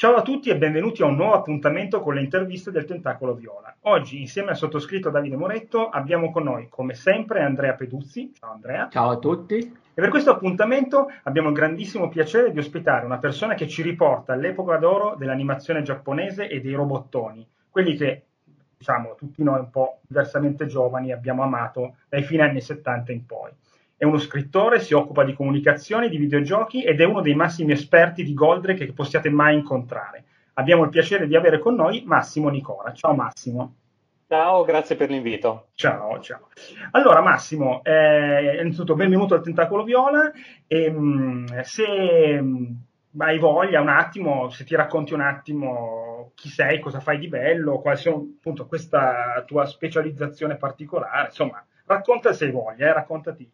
Ciao a tutti e benvenuti a un nuovo appuntamento con le interviste del Tentacolo Viola. Oggi, insieme al sottoscritto Davide Moretto, abbiamo con noi, come sempre, Andrea Peduzzi. Ciao Andrea. Ciao a tutti. E per questo appuntamento abbiamo il grandissimo piacere di ospitare una persona che ci riporta all'epoca d'oro dell'animazione giapponese e dei robottoni, quelli che, diciamo, tutti noi un po' diversamente giovani abbiamo amato dai fine anni 70 in poi. È uno scrittore, si occupa di comunicazione, di videogiochi ed è uno dei massimi esperti di Goldrake che possiate mai incontrare. Abbiamo il piacere di avere con noi Massimo Nicola. Ciao Massimo. Ciao, grazie per l'invito. Ciao, ciao. Allora Massimo, eh, innanzitutto benvenuto al Tentacolo Viola. E, mh, se mh, hai voglia un attimo, se ti racconti un attimo chi sei, cosa fai di bello, quali sono appunto questa tua specializzazione particolare, insomma, racconta se hai voglia, eh, raccontati.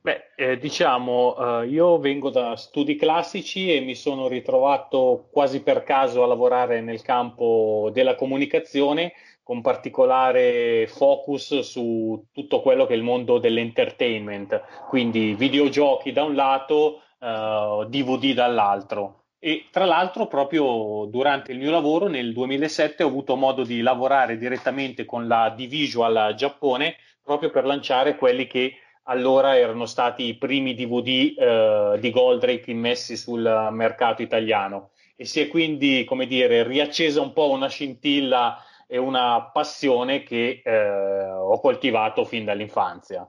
Beh, eh, diciamo, eh, io vengo da studi classici e mi sono ritrovato quasi per caso a lavorare nel campo della comunicazione, con particolare focus su tutto quello che è il mondo dell'entertainment, quindi videogiochi da un lato, eh, DVD dall'altro. E tra l'altro, proprio durante il mio lavoro nel 2007 ho avuto modo di lavorare direttamente con la D-Visual Giappone proprio per lanciare quelli che allora erano stati i primi DVD eh, di Goldrake immessi sul mercato italiano e si è quindi, come dire, riaccesa un po' una scintilla e una passione che eh, ho coltivato fin dall'infanzia.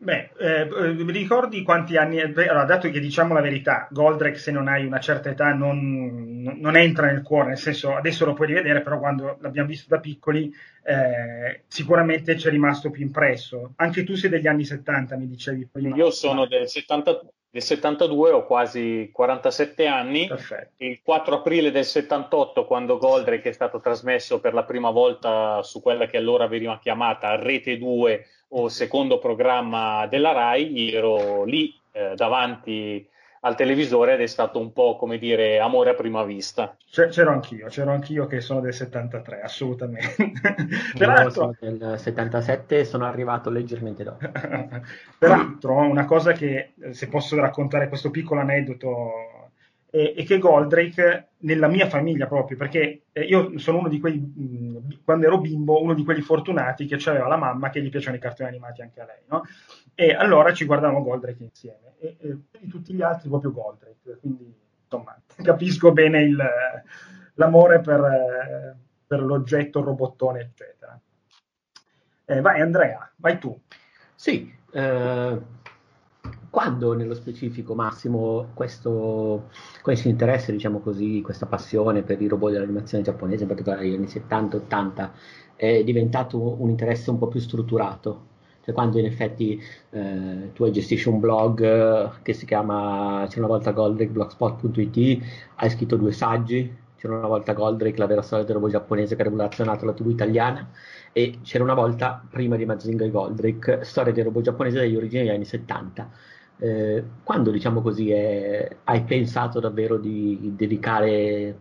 Beh, eh, mi ricordi quanti anni... Allora, dato che diciamo la verità, Goldrake se non hai una certa età non, non, entra nel cuore, nel senso adesso lo puoi rivedere, però quando l'abbiamo visto da piccoli eh, sicuramente ci è rimasto più impresso. Anche tu sei degli anni 70, mi dicevi prima. Io sono del, 70, del 72, ho quasi 47 anni. Perfetto. Il 4 aprile del 78, quando Goldrake è stato trasmesso per la prima volta su quella che allora veniva chiamata Rete 2 o secondo programma della RAI, ero lì eh, davanti al televisore ed è stato un po' come dire amore a prima vista. C'ero anch'io, c'ero anch'io che sono del 73, assolutamente. Peraltro, del 77 sono arrivato leggermente dopo. Peraltro, una cosa che se posso raccontare questo piccolo aneddoto e, e, che Goldrake nella mia famiglia proprio, perché eh, io sono uno di quei, mh, quando ero bimbo, uno di quelli fortunati che aveva la mamma che gli piacciono i cartoni animati anche a lei, no? E allora ci guardavamo Goldrake insieme, e, e tutti gli altri proprio Goldrake, quindi insomma capisco bene il, l'amore per, per, l'oggetto, il robottone, eccetera. Eh, vai Andrea, vai tu. Sì, eh, quando nello specifico Massimo questo, questo, interesse, diciamo così, questa passione per i robot dell'animazione giapponese, in particolare negli anni 70-80, è diventato un interesse un po' più strutturato? Cioè quando in effetti eh, tu gestisci un blog eh, che si chiama C'era una volta Goldrake, blogspot.it, hai scritto due saggi, c'era una volta Goldrake, la vera storia del robot giapponese che ha rivoluzionato la TV italiana, e c'era una volta, prima di Mazinga e Goldrake, storia del robot giapponese dagli origini degli anni 70 eh, quando, diciamo così, è, hai pensato davvero di dedicare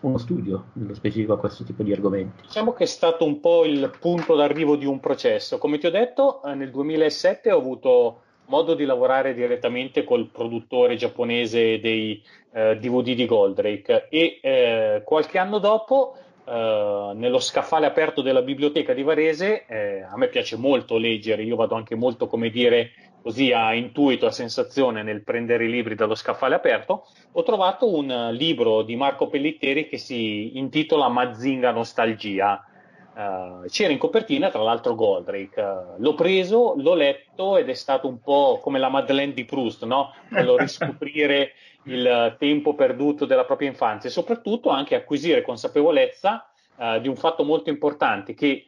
uno studio nello specifico a questo tipo di argomenti? Diciamo che è stato un po' il punto d'arrivo di un processo. Come ti ho detto, eh, nel 2007 ho avuto modo di lavorare direttamente col produttore giapponese dei eh, DVD di Goldrake e eh, qualche anno dopo Uh, nello scaffale aperto della biblioteca di Varese, eh, a me piace molto leggere, io vado anche molto, come dire, così a intuito, a sensazione nel prendere i libri dallo scaffale aperto, ho trovato un libro di Marco Pellitteri che si intitola Mazinga Nostalgia. Uh, c'era in copertina tra l'altro Goldrake. Uh, l'ho preso, l'ho letto ed è stato un po' come la Madeleine di Proust, no? Quello riscoprire il tempo perduto della propria infanzia e soprattutto anche acquisire consapevolezza uh, di un fatto molto importante che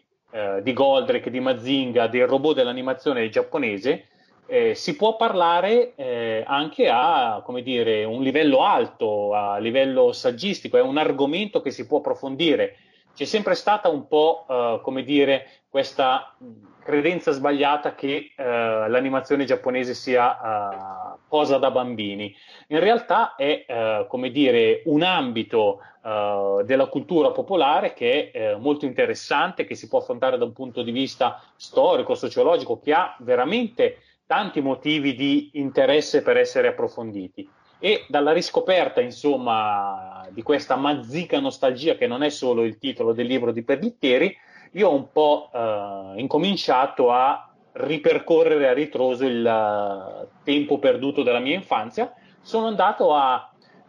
di Goldrake, di Mazinga, del robot dell'animazione giapponese, eh, si può parlare eh, anche a dire, un livello alto, a livello saggistico, è un argomento che si può approfondire. C'è sempre stata un po' eh, dire, questa credenza sbagliata che eh, l'animazione giapponese sia uh, cosa da bambini. In realtà è come dire, un ambito della cultura popolare che è molto interessante, che si può affrontare da un punto di vista storico, sociologico, che ha veramente tanti motivi di interesse per essere approfonditi. E dalla riscoperta, insomma, di questa mazzica nostalgia, che non è solo il titolo del libro di Perlittieri, io ho un po' eh, incominciato a ripercorrere a ritroso il uh, tempo perduto della mia infanzia. Sono andato a,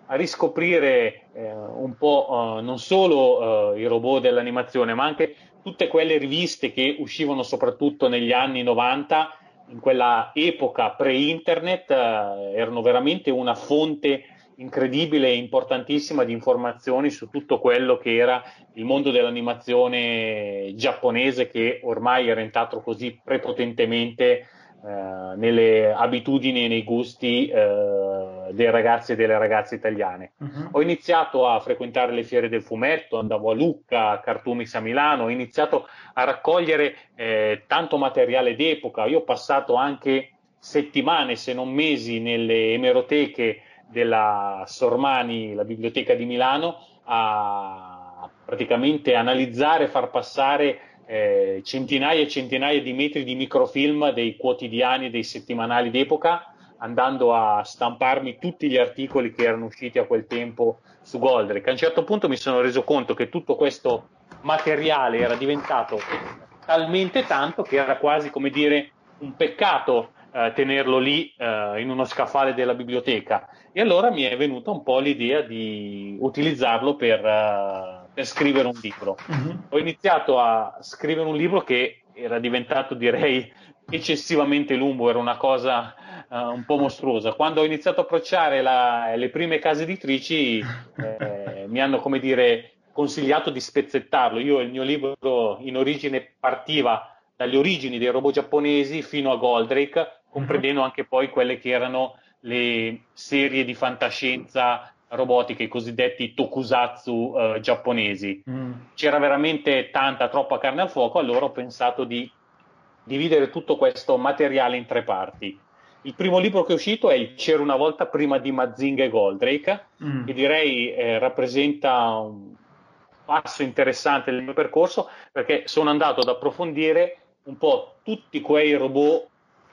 a riscoprire eh, un po' uh, non solo uh, i robot dell'animazione, ma anche tutte quelle riviste che uscivano soprattutto negli anni 90 in quella epoca pre-internet eh, erano veramente una fonte incredibile e importantissima di informazioni su tutto quello che era il mondo dell'animazione giapponese che ormai era entrato così prepotentemente eh, nelle abitudini e nei gusti eh, dei ragazzi e delle ragazze italiane. Uh-huh. Ho iniziato a frequentare le fiere del fumetto, andavo a Lucca, a Cartoomix a Milano, ho iniziato a raccogliere eh, tanto materiale d'epoca, io ho passato anche settimane, se non mesi, nelle emeroteche della Sormani, la biblioteca di Milano, a praticamente analizzare, far passare eh, centinaia e centinaia di metri di microfilm dei quotidiani, dei settimanali d'epoca, andando a stamparmi tutti gli articoli che erano usciti a quel tempo su Goldrake. A un certo punto mi sono reso conto che tutto questo materiale era diventato talmente tanto che era quasi come dire un peccato eh, tenerlo lì eh, in uno scaffale della biblioteca. E allora mi è venuta un po' l'idea di utilizzarlo per, uh, per scrivere un libro. Uh-huh. Ho iniziato a scrivere un libro che era diventato, direi, eccessivamente lungo, era una cosa uh, un po' mostruosa. Quando ho iniziato a approcciare la, le prime case editrici, eh, mi hanno, come dire, consigliato di spezzettarlo. Io il mio libro in origine partiva dalle origini dei robot giapponesi fino a Goldrake, comprendendo anche poi quelle che erano le serie di fantascienza robotiche, i cosiddetti tokusatsu eh, giapponesi. Mm. C'era veramente tanta, troppa carne al fuoco, allora ho pensato di dividere tutto questo materiale in tre parti. Il primo libro che è uscito è il C'era una volta prima di Mazinga e Goldrake, mm. che direi eh, rappresenta un passo interessante del mio percorso perché sono andato ad approfondire un po' tutti quei robot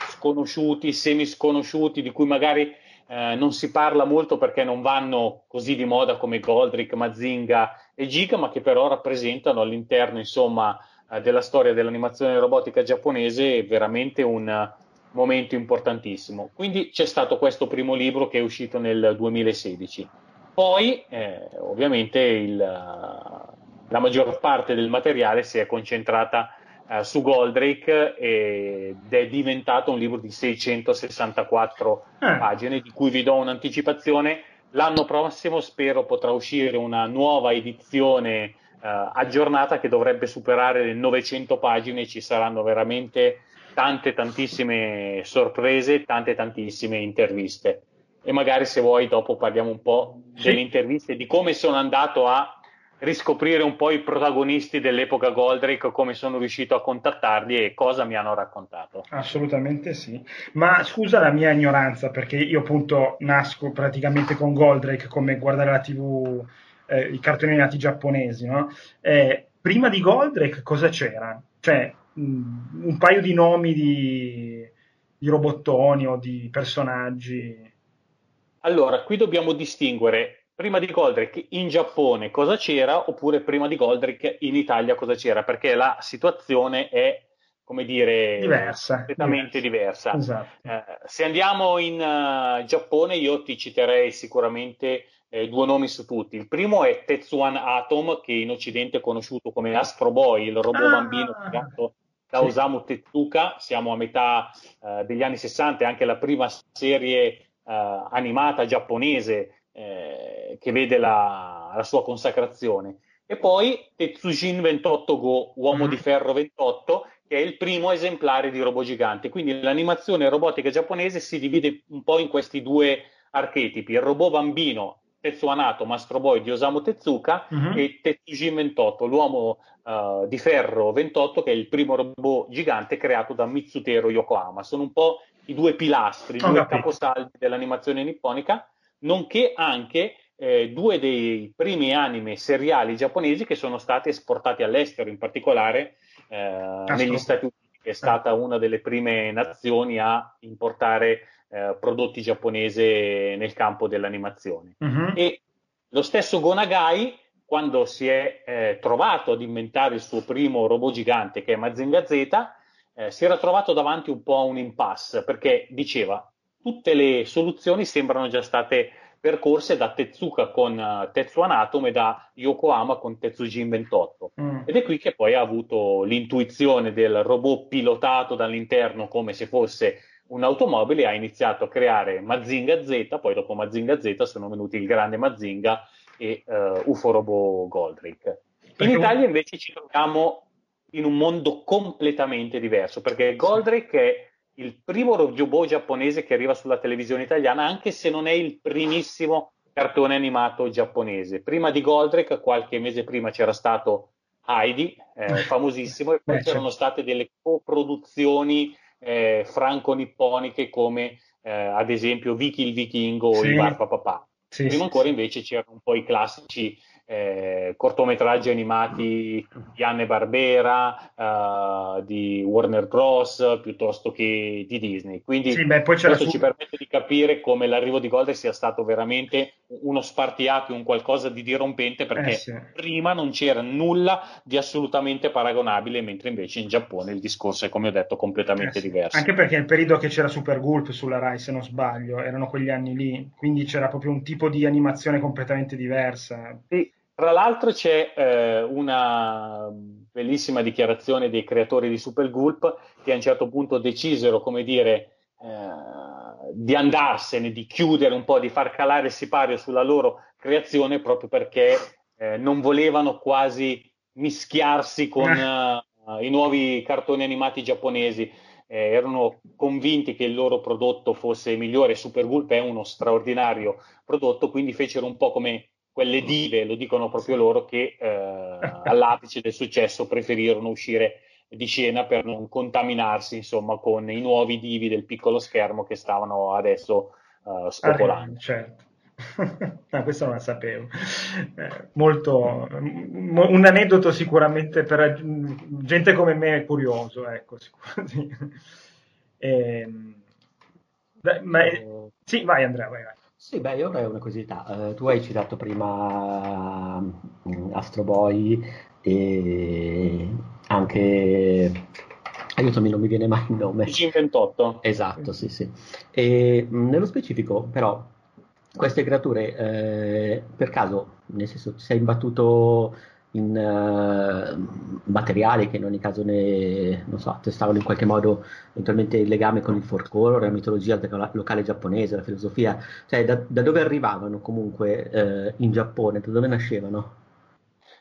sconosciuti, semi sconosciuti, di cui magari eh, non si parla molto perché non vanno così di moda come Goldrick, Mazinga e Giga, ma che però rappresentano all'interno insomma, eh, della storia dell'animazione robotica giapponese veramente un momento importantissimo. Quindi c'è stato questo primo libro che è uscito nel 2016. Poi, eh, ovviamente, il, la maggior parte del materiale si è concentrata eh, su Goldrake ed è diventato un libro di 664 eh. pagine di cui vi do un'anticipazione. L'anno prossimo spero potrà uscire una nuova edizione eh, aggiornata che dovrebbe superare le 900 pagine, ci saranno veramente tante tantissime sorprese, tante tantissime interviste. E magari se vuoi dopo parliamo un po' sì. delle interviste, di come sono andato a riscoprire un po' i protagonisti dell'epoca Goldrake, come sono riuscito a contattarli e cosa mi hanno raccontato. Assolutamente sì. Ma scusa la mia ignoranza, perché io appunto nasco praticamente con Goldrake come guardare la TV, eh, i cartoni animati giapponesi, no? Eh, prima di Goldrake cosa c'era? Cioè, mh, mm, un paio di nomi di, di robottoni o di personaggi. Allora, qui dobbiamo distinguere prima di Goldrick in Giappone cosa c'era oppure prima di Goldrick in Italia cosa c'era, perché la situazione è, come dire, diversa. completamente diversa. diversa. Esatto. Eh, se andiamo in uh, Giappone io ti citerei sicuramente eh, due nomi su tutti. Il primo è Tetsuan Atom, che in Occidente è conosciuto come Astro Boy, il robot ah, bambino creato da. Osamu Tezuka. Siamo a metà uh, degli anni 60, è anche la prima serie uh, animata giapponese eh, che vede la, la, sua consacrazione. E poi Tetsujin 28 Go, Uomo mm. di Ferro 28, che è il primo esemplare di robot gigante. Quindi l'animazione robotica giapponese si divide un po' in questi due archetipi. Il robot bambino Tetsuanato Mastro Boy di Osamu Tezuka mm-hmm. e Tetsujin 28, l'uomo uh, di ferro 28, che è il primo robot gigante creato da Mitsutero Yokohama. Sono un po' i due pilastri, i due caposaldi dell'animazione nipponica nonché anche eh, due dei primi anime seriali giapponesi che sono stati esportati all'estero, in particolare eh, negli Stati Uniti, che è stata una delle prime nazioni a importare eh, prodotti giapponese nel campo dell'animazione. Uh-huh. E lo stesso Gonagai, quando si è eh, trovato ad inventare il suo primo robot gigante, che è Mazinga Z, eh, si era trovato davanti un po' a un impasse, perché diceva tutte le soluzioni sembrano già state percorse da Tezuka con uh, Tetsuan Atom e da Yokohama con Tetsujin 28. Mm. Ed è qui che poi ha avuto l'intuizione del robot pilotato dall'interno come se fosse un'automobile e ha iniziato a creare Mazinga Z, poi dopo Mazinga Z sono venuti il grande Mazinga e uh, UFO Robo Goldrick. In Italia invece ci troviamo in un mondo completamente diverso, perché Goldrick è il primo robot giapponese che arriva sulla televisione italiana, anche se non è il primissimo cartone animato giapponese. Prima di Goldrake, qualche mese prima, c'era stato Heidi, eh, famosissimo, e poi Beh, c'erano certo. state delle coproduzioni eh, franco-nipponiche come eh, ad esempio Vicky il Vichingo sì. o il Barpa Papà. Sì, Prima ancora sì. invece c'erano un po' i classici eh, cortometraggi animati di Anne Barbera, uh, di Warner Bros. piuttosto che di Disney. Quindi sì, beh, questo fu... ci permette di capire come l'arrivo di Golden sia stato veramente uno spartiacque, un qualcosa di dirompente, perché eh, sì. prima non c'era nulla di assolutamente paragonabile, mentre invece in Giappone il discorso è, come ho detto, completamente eh, sì. diverso. Anche perché il periodo che c'era Super Gulp sulla Rai, se non sbaglio, erano quegli anni lì, quindi c'era proprio un tipo di animazione completamente diversa. Sì tra l'altro c'è eh, una bellissima dichiarazione dei creatori di Super Gulp che a un certo punto decisero, come dire, eh, di andarsene, di chiudere un po', di far calare il sipario sulla loro creazione proprio perché eh, non volevano quasi mischiarsi con uh, i nuovi cartoni animati giapponesi. Eh, erano convinti che il loro prodotto fosse migliore. Super Gulp è uno straordinario prodotto, quindi fecero un po' come quelle dive, lo dicono proprio loro, che eh, all'apice del successo preferirono uscire di scena per non contaminarsi insomma con i nuovi divi del piccolo schermo che stavano adesso uh, spopolando. Ah, certo. no, questo non la sapevo. Eh, molto, mo, un aneddoto sicuramente per gente come me è curioso, ecco, eh, ma, sì, vai Andrea, vai, vai. Sì, beh, io avrei una curiosità. Eh, tu hai citato prima um, Astro Boy e anche... Aiutami, non mi viene mai il nome. G28. Esatto, sì, sì. E nello specifico, però, queste creature, eh, per caso, nel senso, ti sei imbattuto in uh, materiali che in ogni caso ne so, testavano in qualche modo eventualmente il legame con il folklore, la mitologia locale giapponese, la filosofia, cioè da, da dove arrivavano comunque uh, in Giappone, da dove nascevano?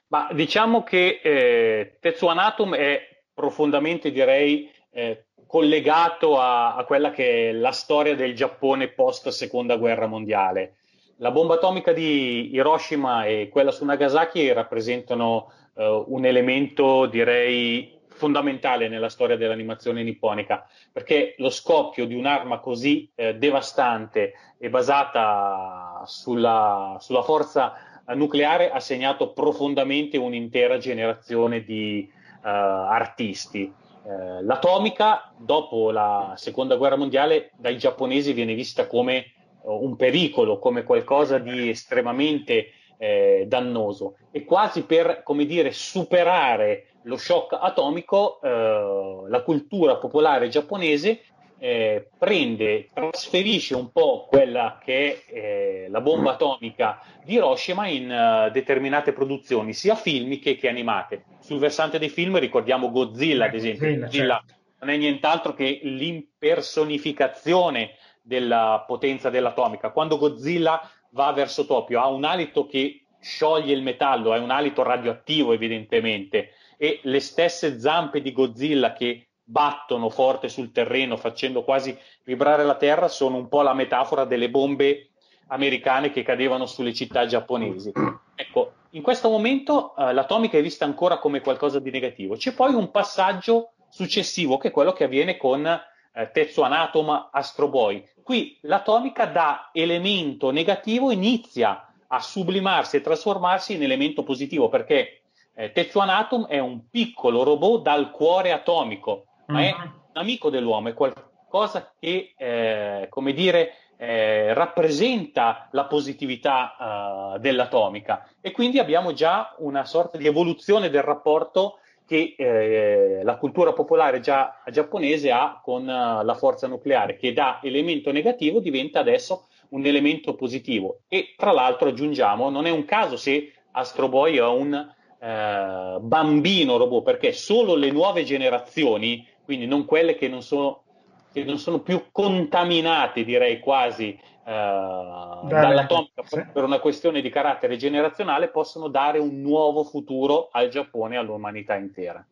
Ma diciamo che eh, Tetsuan Atom è profondamente, direi, eh, collegato a, a quella che è la storia del Giappone post seconda guerra mondiale la bomba atomica di Hiroshima e quella su Nagasaki rappresentano uh, un elemento, direi, fondamentale nella storia dell'animazione nipponica, perché lo scoppio di un'arma così eh, devastante e basata sulla, sulla, forza nucleare ha segnato profondamente un'intera generazione di uh, artisti. Uh, l'atomica, dopo la seconda guerra mondiale, dai giapponesi viene vista come un pericolo, come qualcosa di estremamente eh, dannoso e quasi per, come dire, superare lo shock atomico, eh, la cultura popolare giapponese eh, prende, trasferisce un po' quella che è eh, la bomba atomica di Hiroshima in uh, determinate produzioni, sia filmiche che animate. Sul versante dei film ricordiamo Godzilla, ad esempio. Godzilla certo. non è nient'altro che l'impersonificazione della potenza dell'atomica. Quando Godzilla va verso Tokyo ha un alito che scioglie il metallo, è un alito radioattivo evidentemente, e le stesse zampe di Godzilla che battono forte sul terreno facendo quasi vibrare la terra sono un po' la metafora delle bombe americane che cadevano sulle città giapponesi. Ecco, in questo momento eh, l'atomica è vista ancora come qualcosa di negativo. C'è poi un passaggio successivo che è quello che avviene con eh, Tetsuan Atom Astro Boy. Qui l'atomica da elemento negativo inizia a sublimarsi e trasformarsi in elemento positivo perché eh, Tetsuan Atom è un piccolo robot dal cuore atomico, ma è mm-hmm. un amico dell'uomo, è qual- cosa che, eh, come dire, eh, rappresenta la positività uh, dell'atomica e quindi abbiamo già una sorta di evoluzione del rapporto che eh, la cultura popolare già, giapponese ha con uh, la forza nucleare, che da elemento negativo diventa adesso un elemento positivo. E tra l'altro aggiungiamo, non è un caso se Astro Boy è un eh, bambino robot, perché solo le nuove generazioni, quindi non quelle che non sono che non sono più contaminate, direi quasi, eh, dall'atomica sì. per una questione di carattere generazionale, possono dare un nuovo futuro al Giappone e all'umanità intera.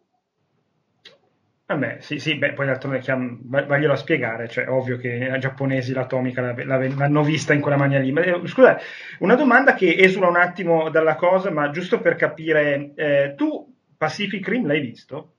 Vabbè, sì, sì, beh, poi d'altronde vaglielo a spiegare, cioè ovvio che i giapponesi l'atomica l'hanno vista in quella maniera lì. Ma, eh, scusa, una domanda che esula un attimo dalla cosa, ma giusto per capire, eh, tu Pacific Rim l'hai visto?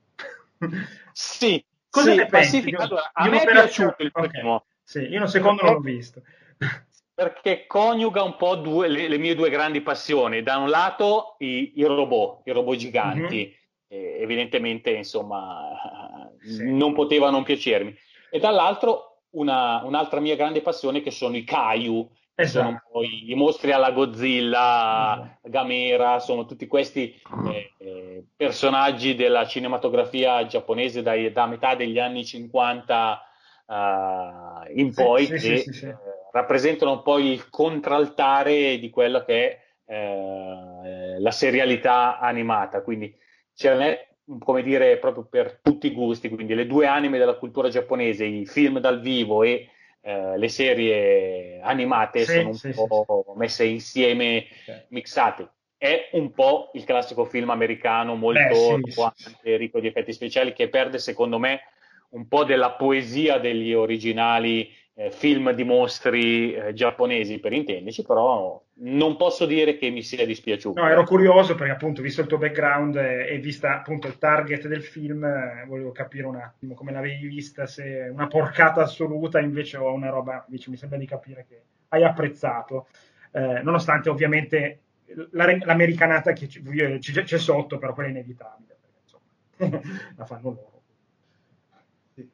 Sì, Cosa sì, ne pensi? Allora, a me è piaciuto il primo. Okay. Sì, io il secondo non l'ho visto. Perché coniuga un po' due, le, le, mie due grandi passioni. Da un lato i, i robot, i robot giganti, mm-hmm. evidentemente insomma sì. non poteva non piacermi. E dall'altro una, un'altra mia grande passione che sono i Kaiju, Esatto. Sono poi i mostri alla Godzilla, esatto. Gamera, sono tutti questi eh, eh, personaggi della cinematografia giapponese dai, da metà degli anni 50 uh, eh, in sì, poi, sì, che sì, eh, rappresentano un po' il contraltare di quella che è eh, la serialità animata. Quindi ce n'è come dire, proprio per tutti i gusti, quindi le due anime della cultura giapponese, i film dal vivo e eh, le serie animate sì, sono un sì, po' sì, messe insieme, okay. mixate. È un po' il classico film americano molto Beh, ricco di effetti speciali che perde, secondo me, un po' della poesia degli originali eh, film di mostri eh, giapponesi per intenderci, però non posso dire che mi sia dispiaciuto. No, ero curioso perché appunto visto il tuo background e, e vista appunto il target del film, eh, volevo capire un attimo come l'avevi vista, se una porcata assoluta invece o una roba, invece mi sembra di capire che hai apprezzato, eh, nonostante ovviamente la, l'americanata che c'è, c'è, sotto, però quella è inevitabile, perché insomma la fanno loro. Sì.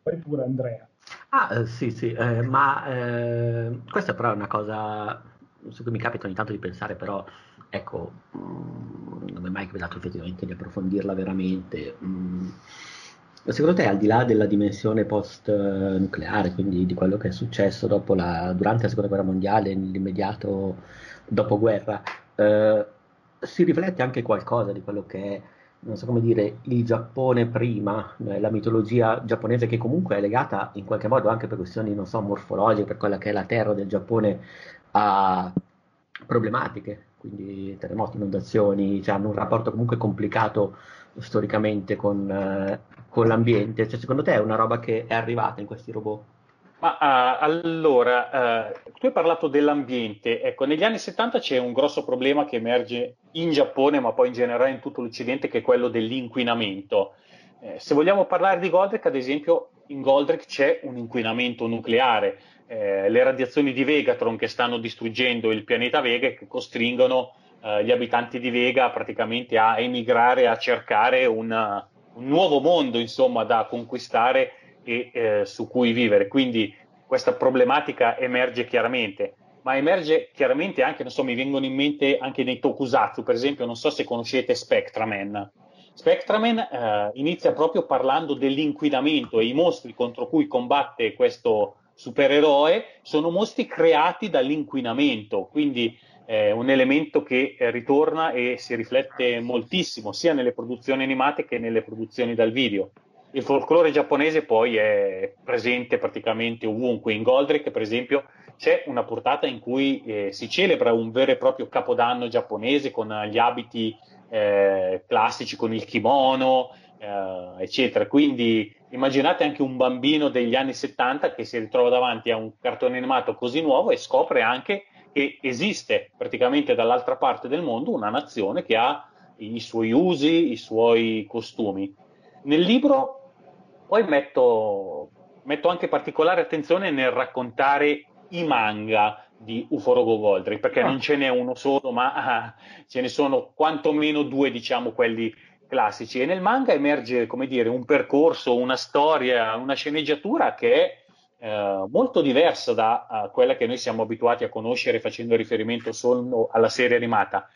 Poi pure Andrea. Ah, eh, sì, sì, eh, ma eh, questa però è una cosa su cui mi capita ogni tanto di pensare, però ecco, mh, mm, non mi è mai capitato effettivamente di approfondirla veramente. Mh, mm, secondo te, al di là della dimensione post-nucleare, quindi di quello che è successo la, durante la seconda guerra mondiale, nell'immediato dopoguerra, eh, si riflette anche qualcosa di quello che è non so come dire, il Giappone prima, eh, la mitologia giapponese che comunque è legata in qualche modo anche per questioni, non so, morfologiche, per quella che è la terra del Giappone, a problematiche, quindi terremoti, inondazioni, cioè hanno un rapporto comunque complicato storicamente con, eh, con l'ambiente. Cioè, secondo te è una roba che è arrivata in questi robot? Ma uh, allora, uh, tu hai parlato dell'ambiente. Ecco, negli anni 70 c'è un grosso problema che emerge in Giappone, ma poi in generale in tutto l'Occidente, che è quello dell'inquinamento. Eh, se vogliamo parlare di Goldrick, ad esempio, in Goldrick c'è un inquinamento nucleare. Eh, le radiazioni di Vegatron che stanno distruggendo il pianeta Vega e che costringono eh, gli abitanti di Vega praticamente a emigrare, a cercare una, un nuovo mondo, insomma, da conquistare e eh, su cui vivere. Quindi questa problematica emerge chiaramente, ma emerge chiaramente anche, non so, mi vengono in mente anche nei tokusatsu, per esempio, non so se conoscete Spectraman. Spectraman eh, inizia proprio parlando dell'inquinamento e i mostri contro cui combatte questo supereroe sono mostri creati dall'inquinamento, quindi eh, un elemento che eh, ritorna e si riflette moltissimo sia nelle produzioni animate che nelle produzioni dal video. Il folklore giapponese poi è presente praticamente ovunque. In Goldrick, per esempio, c'è una portata in cui eh, si celebra un vero e proprio capodanno giapponese con gli abiti eh, classici, con il kimono, eh, eccetera. Quindi immaginate anche un bambino degli anni 70 che si ritrova davanti a un cartone animato così nuovo e scopre anche che esiste praticamente dall'altra parte del mondo una nazione che ha i suoi usi, i suoi costumi. Nel libro poi metto, metto anche particolare attenzione nel raccontare i manga di Uforogo Goldrick, perché ah. non ce n'è uno solo, ma ah, ce ne sono quantomeno due, diciamo, quelli classici e nel manga emerge, come dire, un percorso, una storia, una sceneggiatura che è eh, molto diversa da uh, quella che noi siamo abituati a conoscere facendo riferimento solo alla serie animata.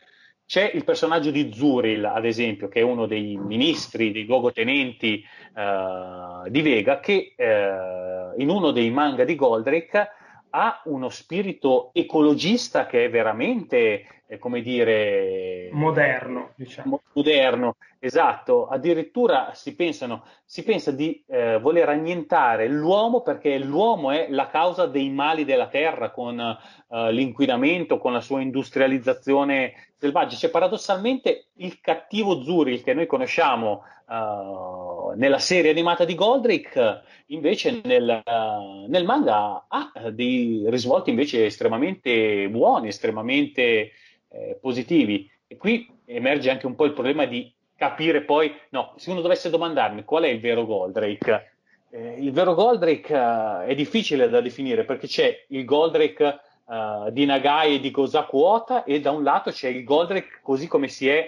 C'è il personaggio di Zuril, ad esempio, che è uno dei ministri, dei luogotenenti uh, di Vega, che uh, in uno dei manga di Goldrake ha uno spirito ecologista che è veramente, eh, come dire... Moderno, diciamo. Moderno, esatto. Addirittura si, pensano, si pensa di eh, voler annientare l'uomo perché l'uomo è la causa dei mali della terra con eh, l'inquinamento, con la sua industrializzazione selvaggia. Cioè, paradossalmente, il cattivo Zuril che noi conosciamo uh, nella serie animata di Goldrake, invece nel, uh, nel, manga ha dei risvolti invece estremamente buoni, estremamente eh, positivi. E qui emerge anche un po' il problema di capire poi, no, se uno dovesse domandarmi qual è il vero Goldrake, eh, il vero Goldrake uh, è difficile da definire perché c'è il Goldrake uh, di Nagai e di Gozaku Ota e da un lato c'è il Goldrake così come si è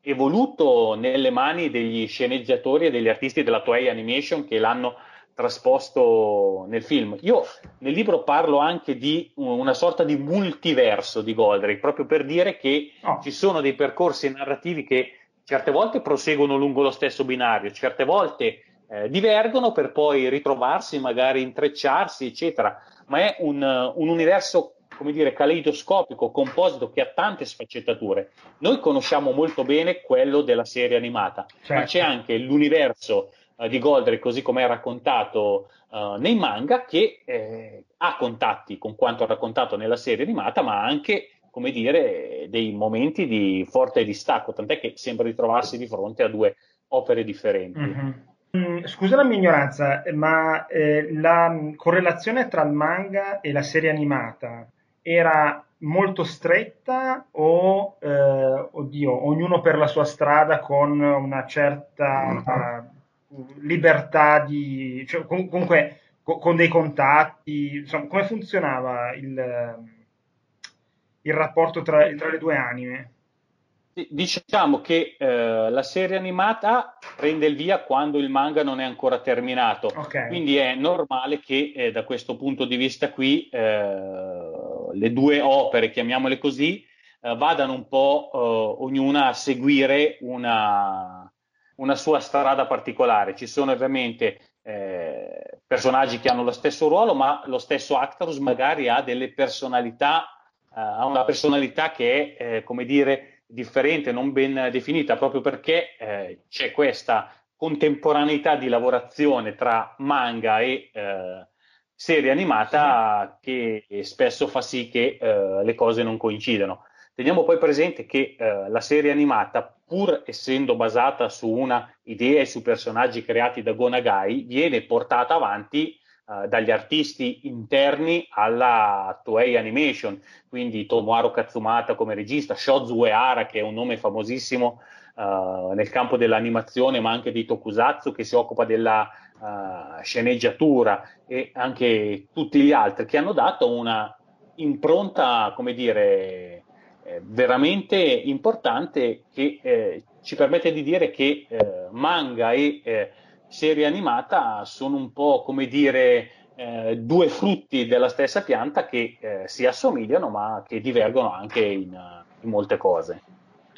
evoluto nelle mani degli sceneggiatori e degli artisti della Toei Animation che l'hanno trasposto nel film. Io nel libro parlo anche di una sorta di multiverso di Goldrake, proprio per dire che oh. ci sono dei percorsi narrativi che certe volte proseguono lungo lo stesso binario, certe volte eh, divergono per poi ritrovarsi, magari intrecciarsi, eccetera, ma è un, un universo come dire, caleidoscopico, composito, che ha tante sfaccettature. Noi conosciamo molto bene quello della serie animata, certo. ma c'è anche l'universo uh, di Goldrake, così come è raccontato uh, nei manga, che eh, ha contatti con quanto raccontato nella serie animata, ma anche, come dire, dei momenti di forte distacco, tant'è che sembra di trovarsi di fronte a due opere differenti. Mm-hmm. Mm, scusa la mia ignoranza, ma eh, la correlazione tra il manga e la serie animata era molto stretta o, eh, oddio, ognuno per la sua strada con una certa uh, libertà di... Cioè, comunque co- con dei contatti, insomma, come funzionava il, il rapporto tra, tra le due anime? Diciamo che eh, la serie animata prende il via quando il manga non è ancora terminato, okay. quindi è normale che eh, da questo punto di vista qui eh, le due opere, chiamiamole così, eh, vadano un po' eh, ognuna a seguire una, una, sua strada particolare. Ci sono ovviamente eh, personaggi che hanno lo stesso ruolo, ma lo stesso Actarus magari ha delle personalità, ha una personalità che è, come dire, differente, non ben definita, proprio perché eh, c'è questa contemporaneità di lavorazione tra manga e eh, serie animata che spesso fa sì che eh, le cose non coincidano. Teniamo poi presente che eh, la serie animata, pur essendo basata su una idea e su personaggi creati da Gonagai, viene portata avanti uh, dagli artisti interni alla Toei Animation, quindi Tomoharo Katsumata come regista, Shozu Uehara che è un nome famosissimo uh, nel campo dell'animazione ma anche di Tokusatsu che si occupa della uh, sceneggiatura e anche tutti gli altri che hanno dato una impronta, come dire, veramente importante che eh, ci permette di dire che eh, manga e eh, serie animata sono un po' come dire eh, due frutti della stessa pianta che eh, si assomigliano ma che divergono anche in, in molte cose.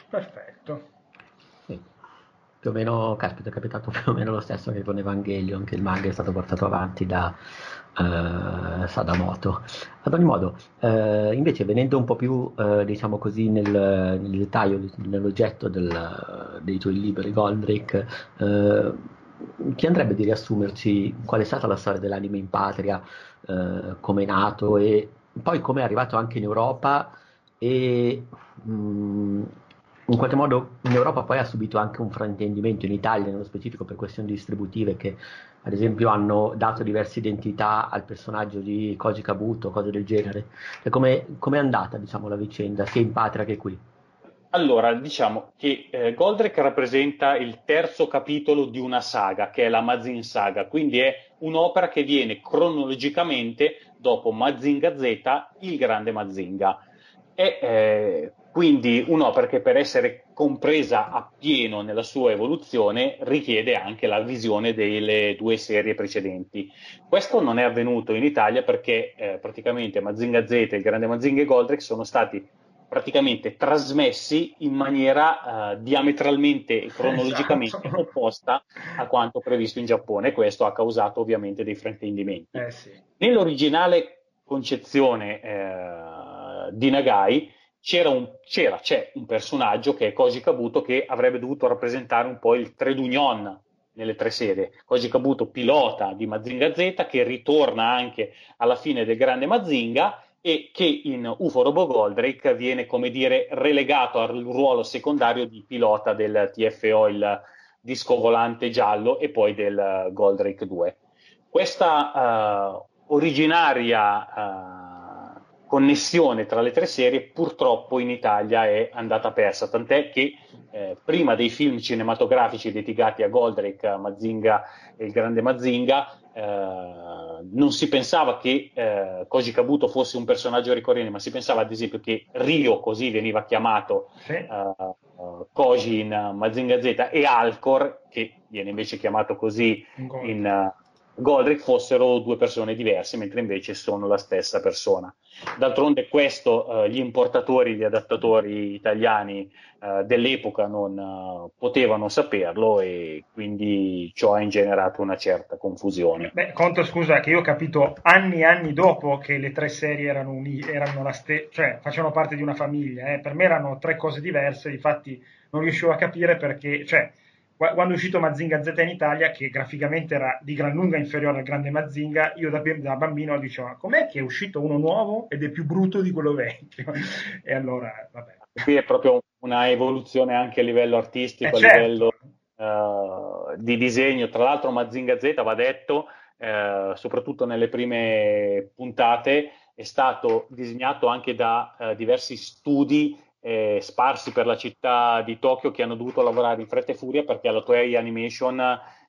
Perfetto. Più o meno, caspita, è capitato più o meno lo stesso che con Evangelion, che il manga è stato portato avanti da uh, Sadamoto. Ad ogni modo, uh, invece venendo un po' più, uh, diciamo così, nel, nel dettaglio, nell'oggetto del, dei tuoi libri, Goldrake, chi andrebbe di riassumerci qual è stata la storia dell'anime in patria, come è nato e poi come è arrivato anche in Europa e mh, mm, in qualche modo in Europa poi ha subito anche un fraintendimento in Italia nello specifico per questioni distributive che ad esempio hanno dato diverse identità al personaggio di Koji Kabuto, cose del genere. Come è andata diciamo, la vicenda sia in patria che qui? Allora, diciamo che eh, Goldrake rappresenta il terzo capitolo di una saga, che è la Mazin Saga, quindi è un'opera che viene cronologicamente dopo Mazinga Z, il grande Mazinga. E eh, quindi un'opera che per essere compresa appieno nella sua evoluzione richiede anche la visione delle due serie precedenti. Questo non è avvenuto in Italia perché eh, praticamente Mazinga Z e il Grande Mazinga e Goldrake sono stati praticamente trasmessi in maniera uh, diametralmente e cronologicamente esatto. opposta a quanto previsto in Giappone. Questo ha causato ovviamente dei fraintendimenti. Eh sì. Nell'originale concezione eh, di Nagai c'era, un, c'era, c'è un personaggio che è Koji Kabuto che avrebbe dovuto rappresentare un po' il trade union nelle tre serie. Koji Kabuto pilota di Mazinga Z che ritorna anche alla fine del grande Mazinga e che in UFO Robo Goldrake viene, come dire, relegato al ruolo secondario di pilota del TFO, il disco volante giallo, e poi del Goldrake 2. Questa uh, originaria uh, connessione tra le tre serie purtroppo in Italia è andata persa, tant'è che eh, prima dei film cinematografici dedicati a Goldrake, Mazinga e il grande Mazinga, eh, non si pensava che eh, Koji Kabuto fosse un personaggio ricorrente, ma si pensava ad esempio che Rio, così veniva chiamato sì. uh, Koji in Mazinga Z, e Alcor, che viene invece chiamato così in, uh, Goldrick fossero due persone diverse, mentre invece sono la stessa persona. D'altronde questo eh, gli importatori di adattatori italiani eh, dell'epoca non eh, potevano saperlo e quindi ciò ha ingenerato una certa confusione. Beh, conto scusa che io ho capito anni e anni dopo che le tre serie erano, uni- erano la stessa, cioè facevano parte di una famiglia, eh. per me erano tre cose diverse, infatti non riuscivo a capire perché, cioè quando è uscito Mazinga Z in Italia, che graficamente era di gran lunga inferiore al grande Mazinga, io da, da bambino dicevo: com'è che è uscito uno nuovo ed è più brutto di quello vecchio? e allora, vabbè. Qui è proprio una evoluzione anche a livello artistico, eh, a certo. livello uh, di disegno. Tra l'altro, Mazinga Z va detto, uh, soprattutto nelle prime puntate, è stato disegnato anche da uh, diversi studi eh, sparsi per la città di Tokyo che hanno dovuto lavorare in fretta e furia perché alla Toei Animation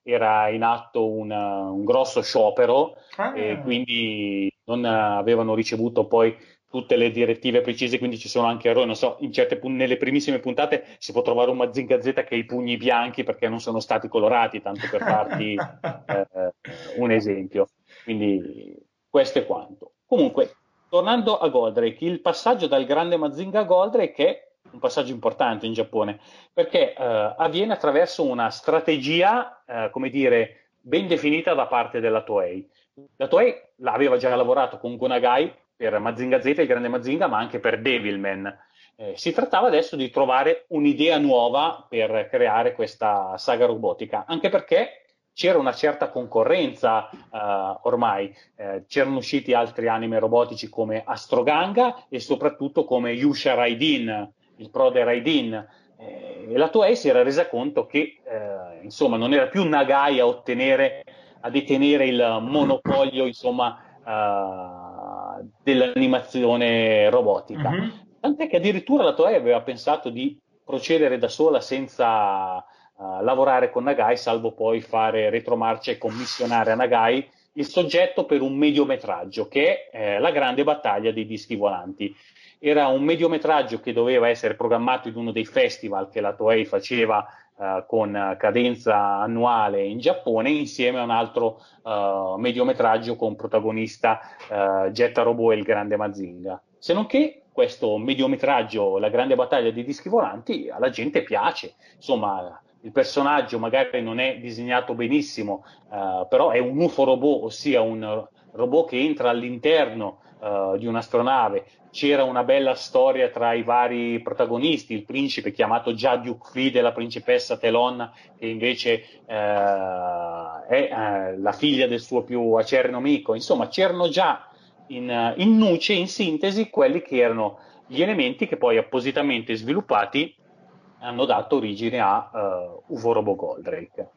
era in atto un, un grosso sciopero ah. e quindi non avevano ricevuto poi tutte le direttive precise, quindi ci sono anche errori, non so, in certe, nelle primissime puntate si può trovare un Mazinga Z che ha i pugni bianchi perché non sono stati colorati, tanto per farti eh, un esempio. Quindi questo è quanto. Comunque, tornando a Goldrake, il passaggio dal grande Mazinga a Goldrake è un passaggio importante in Giappone perché eh, avviene attraverso una strategia, eh, come dire, ben definita da parte della Toei. La Toei aveva già lavorato con Gonagai per Mazinga Z, il grande Mazinga, ma anche per Devilman. Eh, si trattava adesso di trovare un'idea nuova per creare questa saga robotica, anche perché c'era una certa concorrenza uh, ormai, eh, c'erano usciti altri anime robotici come Astroganga e soprattutto come Yusha Raidin, il prode Raidin. Eh, la Toei si era resa conto che eh, insomma non era più Nagai a ottenere, a detenere il monopolio insomma, uh, dell'animazione robotica. Mm-hmm. Tant'è che addirittura la Toei aveva pensato di procedere da sola senza lavorare con Nagai, salvo poi fare retromarcia e commissionare a Nagai il soggetto per un mediometraggio che è eh, La grande battaglia dei dischi volanti. Era un mediometraggio che doveva essere programmato in uno dei festival che la Toei faceva uh, con cadenza annuale in Giappone, insieme a un altro uh, mediometraggio con protagonista uh, Jetta Robot e il grande Mazinga. Se non che questo mediometraggio, La grande battaglia dei dischi volanti, alla gente piace. Insomma, il personaggio magari non è disegnato benissimo, uh, però è un UFO robot, ossia un robot che entra all'interno uh, di un'astronave. C'era una bella storia tra i vari protagonisti, il principe chiamato già Duke Fide e la principessa Telon, che invece uh, è la figlia del suo più acerrimo amico. Insomma, c'erano già in, in nuce, in sintesi, quelli che erano gli elementi che poi appositamente sviluppati hanno dato origine a uh, UFO Robo Goldrake.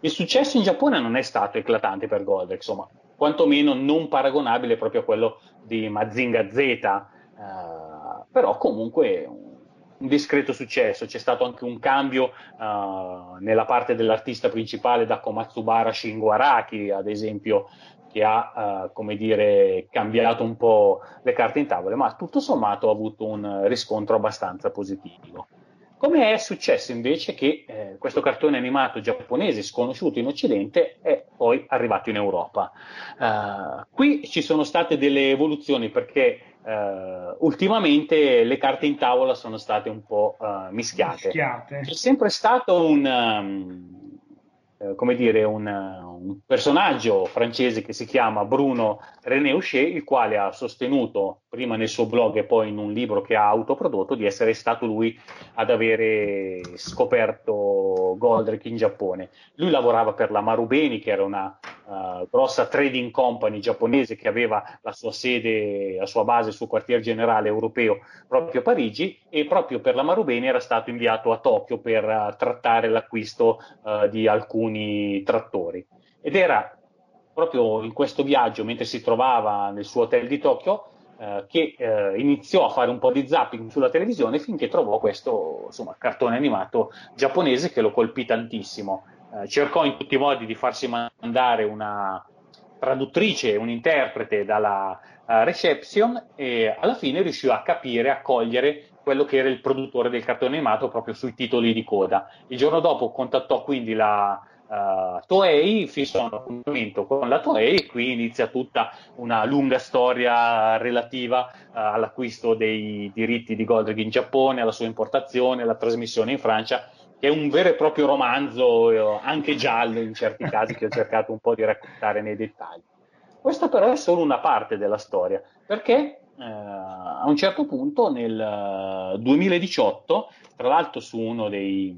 Il successo in Giappone non è stato eclatante per Goldrake, insomma, quantomeno non paragonabile proprio a quello di Mazinga Z, uh, però comunque un, un, discreto successo. C'è stato anche un cambio uh, nella parte dell'artista principale da Komatsubara Shingo Araki, ad esempio, che ha, uh, come dire, cambiato un po' le carte in tavola, ma tutto sommato ha avuto un riscontro abbastanza positivo. Come è successo invece che eh, questo cartone animato giapponese sconosciuto in Occidente è poi arrivato in Europa? Uh, qui ci sono state delle evoluzioni perché uh, ultimamente le carte in tavola sono state un po' uh, mischiate. mischiate. C'è sempre stato un, um, eh, come dire, un, un, personaggio francese che si chiama Bruno René Houchet, il quale ha sostenuto prima nel suo blog e poi in un libro che ha autoprodotto di essere stato lui ad avere scoperto Goldrake in Giappone. Lui lavorava per la Marubeni, che era una uh, grossa trading company giapponese che aveva la sua sede, la sua base, suo quartier generale europeo proprio a Parigi e proprio per la Marubeni era stato inviato a Tokyo per uh, trattare l'acquisto uh, di alcuni trattori. Ed era proprio in questo viaggio, mentre si trovava nel suo hotel di Tokyo, eh, che eh, iniziò a fare un po' di zapping sulla televisione finché trovò questo insomma, cartone animato giapponese che lo colpì tantissimo. Eh, cercò in tutti i modi di farsi mandare una traduttrice, un interprete dalla uh, reception e alla fine riuscì a capire, a cogliere quello che era il produttore del cartone animato proprio sui titoli di coda. Il giorno dopo contattò quindi la, uh, Toei, fissò un appuntamento con la Toei e qui inizia tutta una lunga storia relativa uh, all'acquisto dei diritti di Goldring in Giappone, alla sua importazione, alla trasmissione in Francia, che è un vero e proprio romanzo, uh, anche giallo in certi casi, che ho cercato un po' di raccontare nei dettagli. Questa però è solo una parte della storia, perché Uh, a un certo punto nel 2018, tra l'altro su uno dei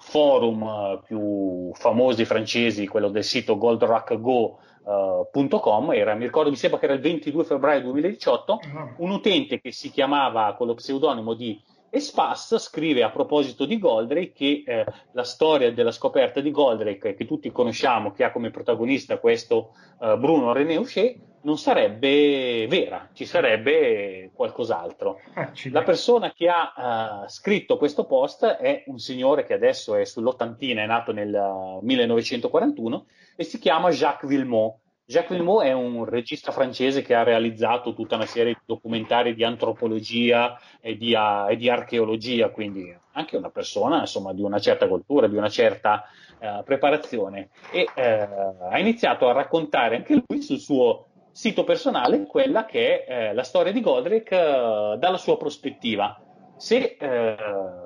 forum eh, più famosi francesi, quello del sito goldrackgo.com, era, mi ricordo, mi sembra che era il 22 febbraio 2018, ah. un utente che si chiamava con lo pseudonimo di Espas scrive a proposito di Goldrake che eh, la storia della scoperta di Goldrake, che tutti conosciamo, che ha come protagonista questo eh, Bruno René Houchet, non sarebbe vera, ci sarebbe qualcos'altro. Ah, la persona che ha uh, scritto questo post è un signore che adesso è sull'ottantina, è nato nel 1941 e si chiama Jacques Villemot. Jacques Villemot è un regista francese che ha realizzato tutta una serie di documentari di antropologia e di, uh, e di archeologia, quindi anche una persona insomma, di una certa cultura, di una certa uh, preparazione. E ha iniziato a raccontare anche lui sul suo sito personale quella che è eh, la storia di Godric eh, dalla sua prospettiva. Se eh,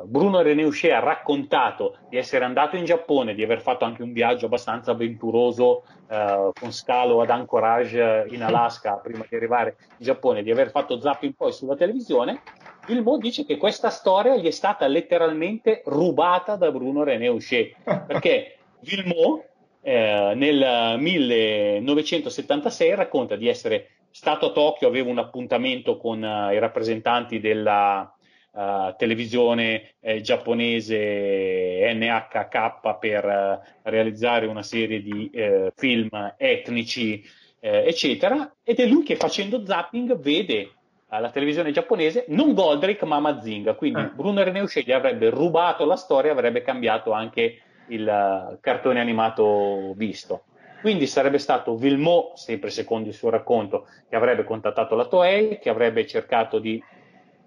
Bruno René Houchet ha raccontato di essere andato in Giappone, di aver fatto anche un viaggio abbastanza avventuroso eh, con scalo ad Anchorage in Alaska prima di arrivare in Giappone, di aver fatto zapping poi sulla televisione, Vilmo dice che questa storia gli è stata letteralmente rubata da Bruno René Houchet, perché Vilmo eh, nel 1976 racconta di essere stato a Tokyo, aveva un appuntamento con uh, i rappresentanti della uh, televisione eh, giapponese NHK per realizzare una serie di film etnici, eccetera, ed è lui che facendo zapping vede alla televisione giapponese non Goldrick ma Mazinga, quindi ah. Bruno René Uscegli avrebbe rubato la storia, avrebbe cambiato anche il eh, cartone animato visto. Quindi sarebbe stato Vilmot, sempre secondo il suo racconto, che avrebbe contattato la Toei, che avrebbe cercato di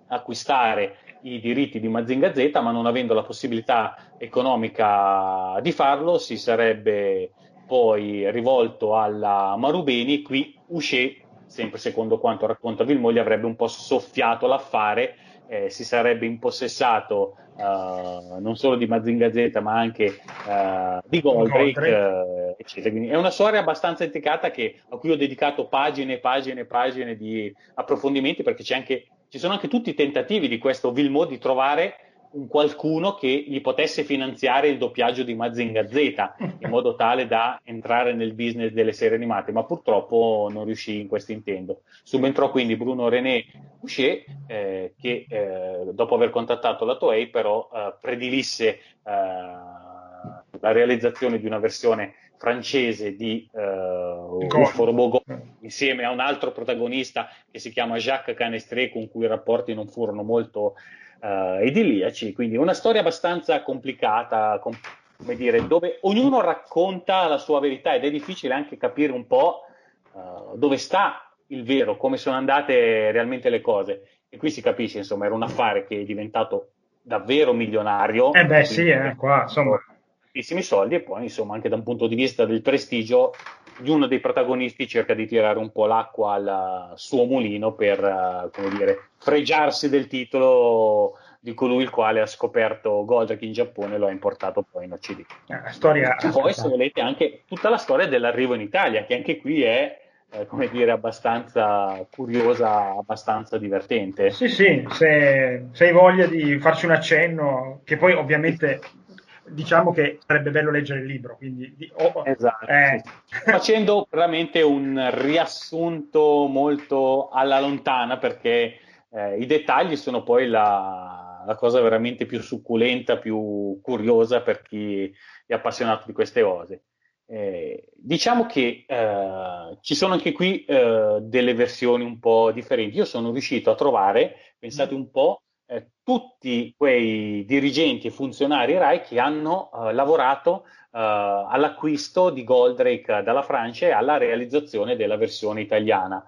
acquistare i diritti di Mazinga Z, ma non avendo la possibilità economica di farlo, si sarebbe poi rivolto alla Marubeni. Qui Uscè, sempre secondo quanto racconta Vilmot, gli avrebbe un po' soffiato l'affare, eh, si sarebbe impossessato uh, non solo di Mazinga Z ma anche uh, di Goldrake, uh, eccetera. Quindi è una storia abbastanza intricata che, a cui ho dedicato pagine e pagine e pagine di approfondimenti perché anche, ci sono anche tutti i tentativi di questo Vilmo di trovare un qualcuno che gli potesse finanziare il doppiaggio di Mazinga Z in modo tale da entrare nel business delle serie animate, ma purtroppo non riuscì in questo intento. Subentrò quindi Bruno René Boucher, eh, che eh, dopo aver contattato la Toei, però eh, predilisse eh, la realizzazione di una versione francese di uh, Uffo Robogo insieme a un altro protagonista che si chiama Jacques Canestré con cui i rapporti non furono molto uh, idilliaci, quindi una storia abbastanza complicata, com- come dire, dove ognuno racconta la sua verità ed è difficile anche capire un po' uh, dove sta il vero, come sono andate realmente le cose. E qui si capisce, insomma, era un affare che è diventato davvero milionario. Eh beh sì, eh, qua insomma. Tantissimi soldi e poi insomma anche da un punto di vista del prestigio di uno dei protagonisti cerca di tirare un po' l'acqua al suo mulino per, uh, come dire, fregiarsi del titolo di colui il quale ha scoperto Goldrake in Giappone e lo ha importato poi in Occidente. Eh, storia... Poi se volete anche tutta la storia dell'arrivo in Italia, che anche qui è eh, come dire, abbastanza curiosa, abbastanza divertente. Sì, sì, se, se hai voglia di farci un accenno, che poi ovviamente diciamo che sarebbe bello leggere il libro. Quindi, oh, esatto. Eh. Facendo veramente un riassunto molto alla lontana perché eh, i dettagli sono poi la, la, cosa veramente più succulenta, più curiosa per chi è appassionato di queste cose. Eh, diciamo che eh, ci sono anche qui eh, delle versioni un po' differenti. Io sono riuscito a trovare, pensate un po', eh, tutti quei dirigenti e funzionari RAI che hanno eh, lavorato eh, all'acquisto di Goldrake dalla Francia e alla realizzazione della versione italiana.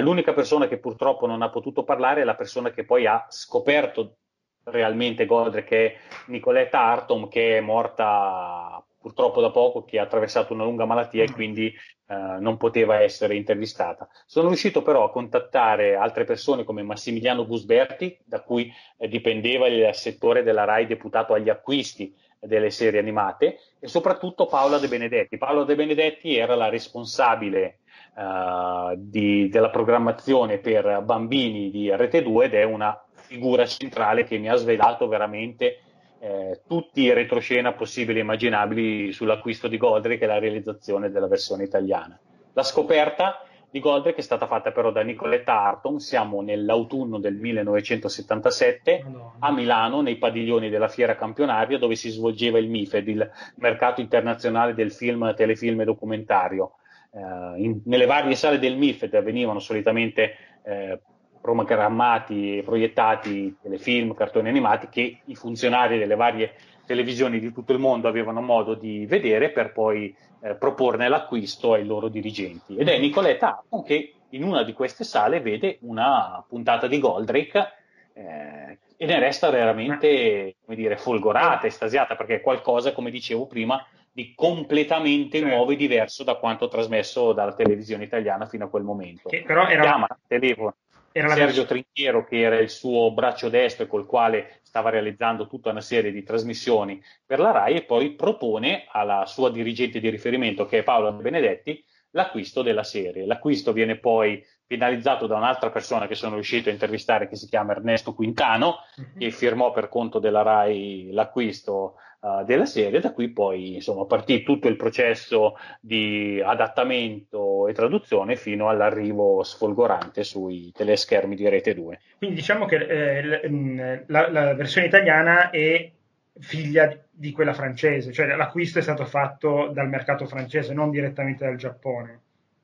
l'unica persona che purtroppo non ha potuto parlare è la persona che poi ha scoperto realmente Goldrake, Nicoletta Artom, che è morta purtroppo da poco, che ha attraversato una lunga malattia e quindi eh, non poteva essere intervistata. Sono riuscito però a contattare altre persone come Massimiliano Gusberti, da cui eh, dipendeva il settore della RAI deputato agli acquisti delle serie animate, e soprattutto Paola De Benedetti. Paola De Benedetti era la responsabile uh, di, della programmazione per bambini di Rete 2 ed è una figura centrale che mi ha svelato veramente eh, tutti i retroscena possibili e immaginabili sull'acquisto di Goldrick e la realizzazione della versione italiana. La scoperta di Goldrick è stata fatta però da Nicoletta Arton, siamo nell'autunno del 1977 Madonna. a Milano, nei padiglioni della Fiera Campionaria, dove si svolgeva il MIFED, il mercato internazionale del film, telefilm e documentario. Eh, in, nelle varie sale del MIFED venivano solitamente eh, programmati e proiettati telefilm, cartoni animati che i funzionari delle varie televisioni di tutto il mondo avevano modo di vedere per poi eh, proporne l'acquisto ai loro dirigenti. Ed è Nicoletta Arton che in una di queste sale vede una puntata di Goldrake eh, e ne resta veramente come dire, folgorata, estasiata, perché è qualcosa, come dicevo prima, di completamente certo. nuovo e diverso da quanto trasmesso dalla televisione italiana fino a quel momento. Che però era, Chiama, telefono. Sergio Trinchiero, che era il suo braccio destro e col quale stava realizzando tutta una serie di trasmissioni per la RAI, e poi propone alla sua dirigente di riferimento, che è Paola Benedetti, l'acquisto della serie. L'acquisto viene poi finalizzato da un'altra persona che sono riuscito a intervistare, che si chiama Ernesto Quintano, uh-huh. che firmò per conto della RAI l'acquisto uh, della serie. Da qui poi insomma, partì tutto il processo di adattamento e traduzione fino all'arrivo sfolgorante sui teleschermi di Rete 2. Quindi diciamo che eh, mm, la, la versione italiana è figlia di quella francese, cioè l'acquisto è stato fatto dal mercato francese, non direttamente dal Giappone.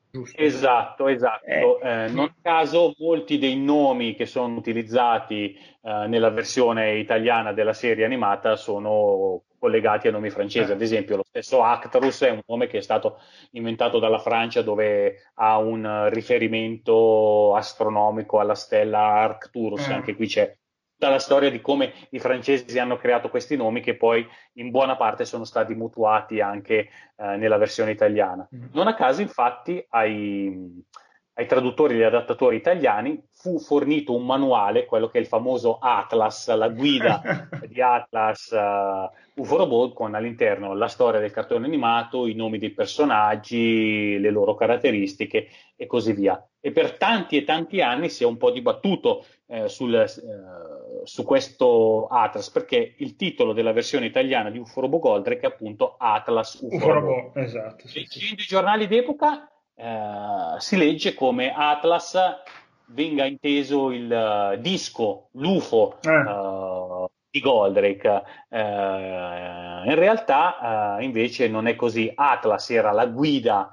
Giusto. Esatto, esatto. Eh, eh, non a caso molti dei nomi che sono utilizzati eh, nella versione italiana della serie animata sono collegati a nomi francesi. Ad esempio, lo stesso Actarus è un nome che è stato inventato dalla Francia dove ha un riferimento astronomico alla stella Arcturus. Mm. Anche qui c'è tutta la storia di come i francesi hanno creato questi nomi che poi in buona parte sono stati mutuati anche eh, nella versione italiana. Mm. Non a caso, infatti, ai, ai traduttori e agli adattatori italiani fu fornito un manuale, quello che è il famoso Atlas, la guida di Atlas uh, UFO Robot, con all'interno la storia del cartone animato, i nomi dei personaggi, le loro caratteristiche e così via. E per tanti e tanti anni si è un po' dibattuto eh, sul, eh, su questo Atlas, perché il titolo della versione italiana di UFO Robot Goldrake è appunto Atlas UFO, UFO Robot. Robot. Esatto. Sì, sì. I giornali d'epoca eh, si legge come Atlas venga inteso il uh, disco, l'UFO eh. uh, di Goldrake. Uh, in realtà invece non è così. Atlas era la guida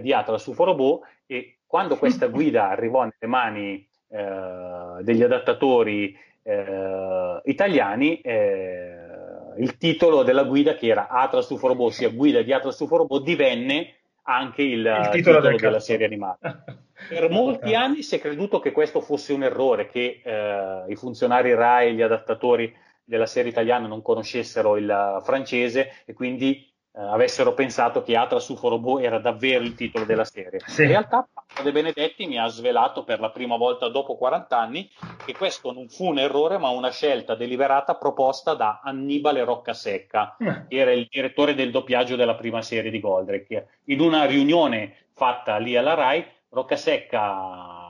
di Atlas UFO Robot e quando questa guida arrivò nelle mani degli adattatori italiani, il titolo della guida che era Atlas UFO Robot, sia guida di Atlas UFO Robot, divenne anche il, il titolo, titolo della serie animata. Per molti anni si è creduto che questo fosse un errore, che eh, i funzionari RAI e gli adattatori della serie italiana non conoscessero il francese e quindi eh, avessero pensato che Atlas UFO era davvero il titolo della serie. Sì. In realtà Paolo De Benedetti mi ha svelato per la prima volta dopo 40 anni che questo non fu un errore ma una scelta deliberata proposta da Annibale Roccasecca, eh. che era il direttore del doppiaggio della prima serie di Goldrake. In una riunione fatta lì alla RAI, Roccasecca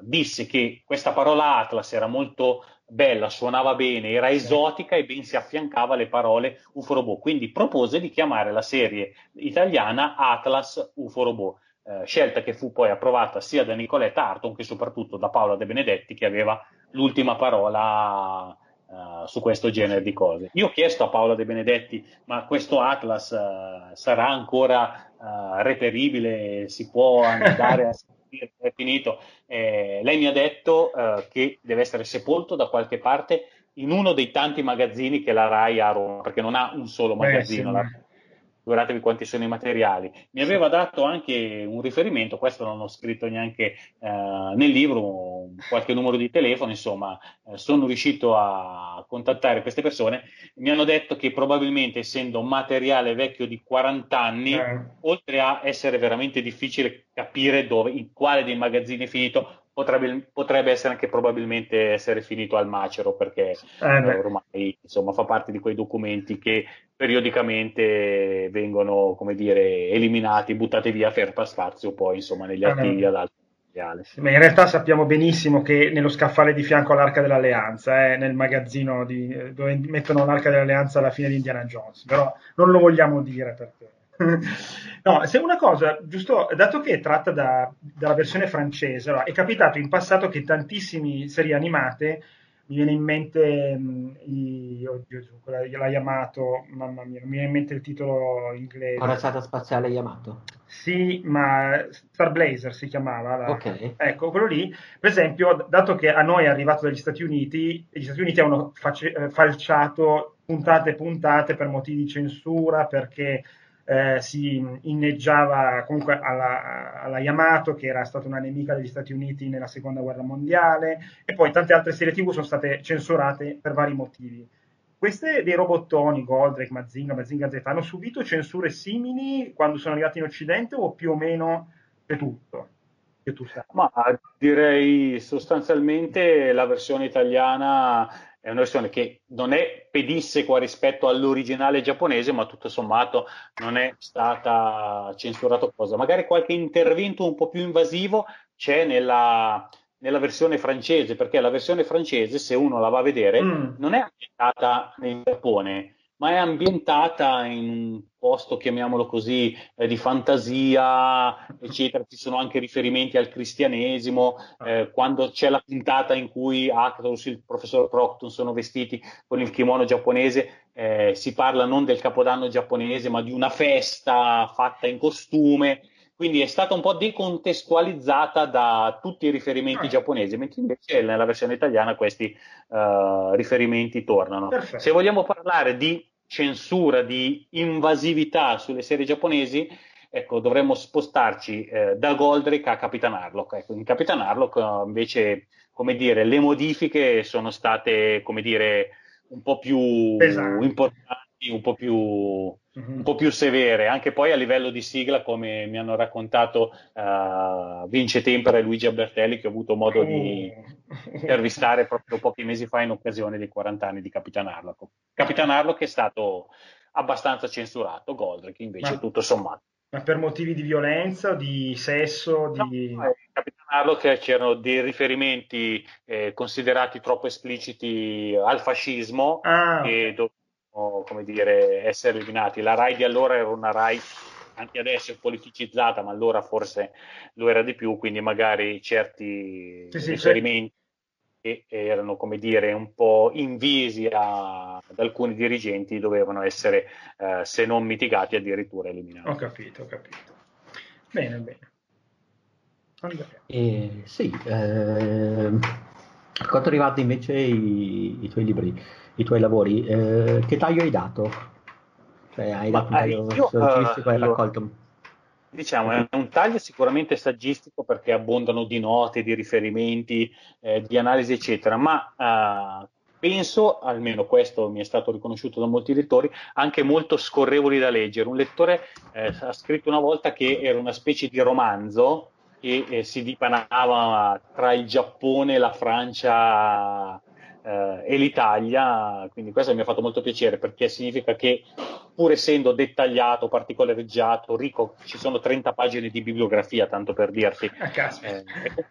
disse che questa parola Atlas era molto bella, suonava bene, era esotica e ben si affiancava alle parole UFO Robot. Quindi propose di chiamare la serie italiana Atlas UFO Robot. Eh, scelta che fu poi approvata sia da Nicoletta Arton che soprattutto da Paola De Benedetti che aveva l'ultima parola uh, su questo genere di cose. Io ho chiesto a Paola De Benedetti ma questo Atlas uh, sarà ancora uh, reperibile, si può andare a è finito. Eh, lei mi ha detto eh, che deve essere sepolto da qualche parte in uno dei tanti magazzini che la RAI ha a Roma, perché non ha un solo magazzino. Beh, sì, figuratevi quanti sono i materiali. Mi aveva dato anche un riferimento, questo non ho scritto neanche eh, nel libro, qualche numero di telefono, insomma, eh, sono riuscito a contattare queste persone. Mi hanno detto che probabilmente, essendo materiale vecchio di 40 anni, eh. oltre a essere veramente difficile capire dove, in quale dei magazzini è finito, Potrebbe, potrebbe, essere anche probabilmente essere finito al macero perché eh ormai insomma, fa parte di quei documenti che periodicamente vengono come dire, eliminati, buttati via per spazio poi insomma, negli archivi ad altro materiale. Ma in realtà sappiamo benissimo che nello scaffale di fianco all'Arca dell'Alleanza, eh, nel magazzino di, dove mettono l'Arca dell'Alleanza alla fine di Indiana Jones, però non lo vogliamo dire perché no, se una cosa, giusto, dato che è tratta da, dalla versione francese, allora, è capitato in passato che tantissime serie animate, mi viene in mente mh, i, oddio, quella, la Yamato, mamma mia, mi viene in mente il titolo inglese. Corazzata spaziale Yamato. Sì, ma Star Blazer si chiamava. La, ok. Ecco, quello lì, per esempio, dato che a noi è arrivato dagli Stati Uniti, gli Stati Uniti hanno face, eh, falciato puntate e puntate per motivi di censura, perché eh, si inneggiava comunque alla, alla, Yamato, che era stata una nemica degli Stati Uniti nella seconda guerra mondiale, e poi tante altre serie TV sono state censurate per vari motivi. Queste dei robottoni, Goldrake, Mazinga, Mazinga Z, hanno subito censure simili quando sono arrivati in Occidente o più o meno è tutto? Ma direi sostanzialmente la versione italiana è una versione che non è pedissequa rispetto all'originale giapponese, ma tutto sommato non è stata censurata cosa. Magari qualche intervento un po' più invasivo c'è nella, nella versione francese, perché la versione francese, se uno la va a vedere, mm. non è ambientata in Giappone, ma è ambientata in un posto, chiamiamolo così, eh, di fantasia, eccetera. Ci sono anche riferimenti al cristianesimo. Eh, quando c'è la puntata in cui Actos e il professor Procton sono vestiti con il kimono giapponese, eh, si parla non del capodanno giapponese, ma di una festa fatta in costume. Quindi è stata un po' decontestualizzata da tutti i riferimenti ah. giapponesi, mentre invece nella versione italiana questi uh, riferimenti tornano. Perfetto. Se vogliamo parlare di censura, di invasività sulle serie giapponesi, ecco, dovremmo spostarci eh, da Goldrake a Capitan Harlock. Ecco, in Capitan Harlock eh, invece, come dire, le modifiche sono state, come dire, un po' più esatto. importanti, un po' più mm-hmm. un po' più severe, anche poi a livello di sigla, come mi hanno raccontato uh, Vince Tempera e Luigi Albertelli, che ho avuto modo di oh. intervistare proprio pochi mesi fa in occasione dei 40 anni di Capitan Harlock. Capitan Harlock è stato abbastanza censurato, Goldrake invece ma, tutto sommato. Ma per motivi di violenza, di sesso? Di... No, Capitan Harlock c'erano dei riferimenti eh, considerati troppo espliciti al fascismo ah, che okay come dire, essere eliminati. La RAI di allora era una RAI anche adesso è politicizzata, ma allora forse lo era di più, quindi magari certi sì, sì, riferimenti che erano, come dire, un po' invisi a, ad alcuni dirigenti dovevano essere, eh, se non mitigati, addirittura eliminati. Ho capito, ho capito. Bene, bene. Eh, sì, eh, per quanto riguarda invece i, i tuoi libri, i tuoi lavori, eh, che taglio hai dato? Cioè hai dato Ma, un taglio io, uh, hai raccolto? Diciamo, è un taglio sicuramente saggistico perché abbondano di note, di riferimenti, eh, di analisi, eccetera, ma eh, penso, almeno questo mi è stato riconosciuto da molti lettori, anche molto scorrevoli da leggere. Un lettore eh, ha scritto una volta che era una specie di romanzo che eh, si dipanava tra il Giappone, la Francia eh, e l'Italia, quindi questo mi ha fatto molto piacere perché significa che pur essendo dettagliato, particolareggiato, ricco, ci sono 30 pagine di bibliografia, tanto per dirti, ah, eh,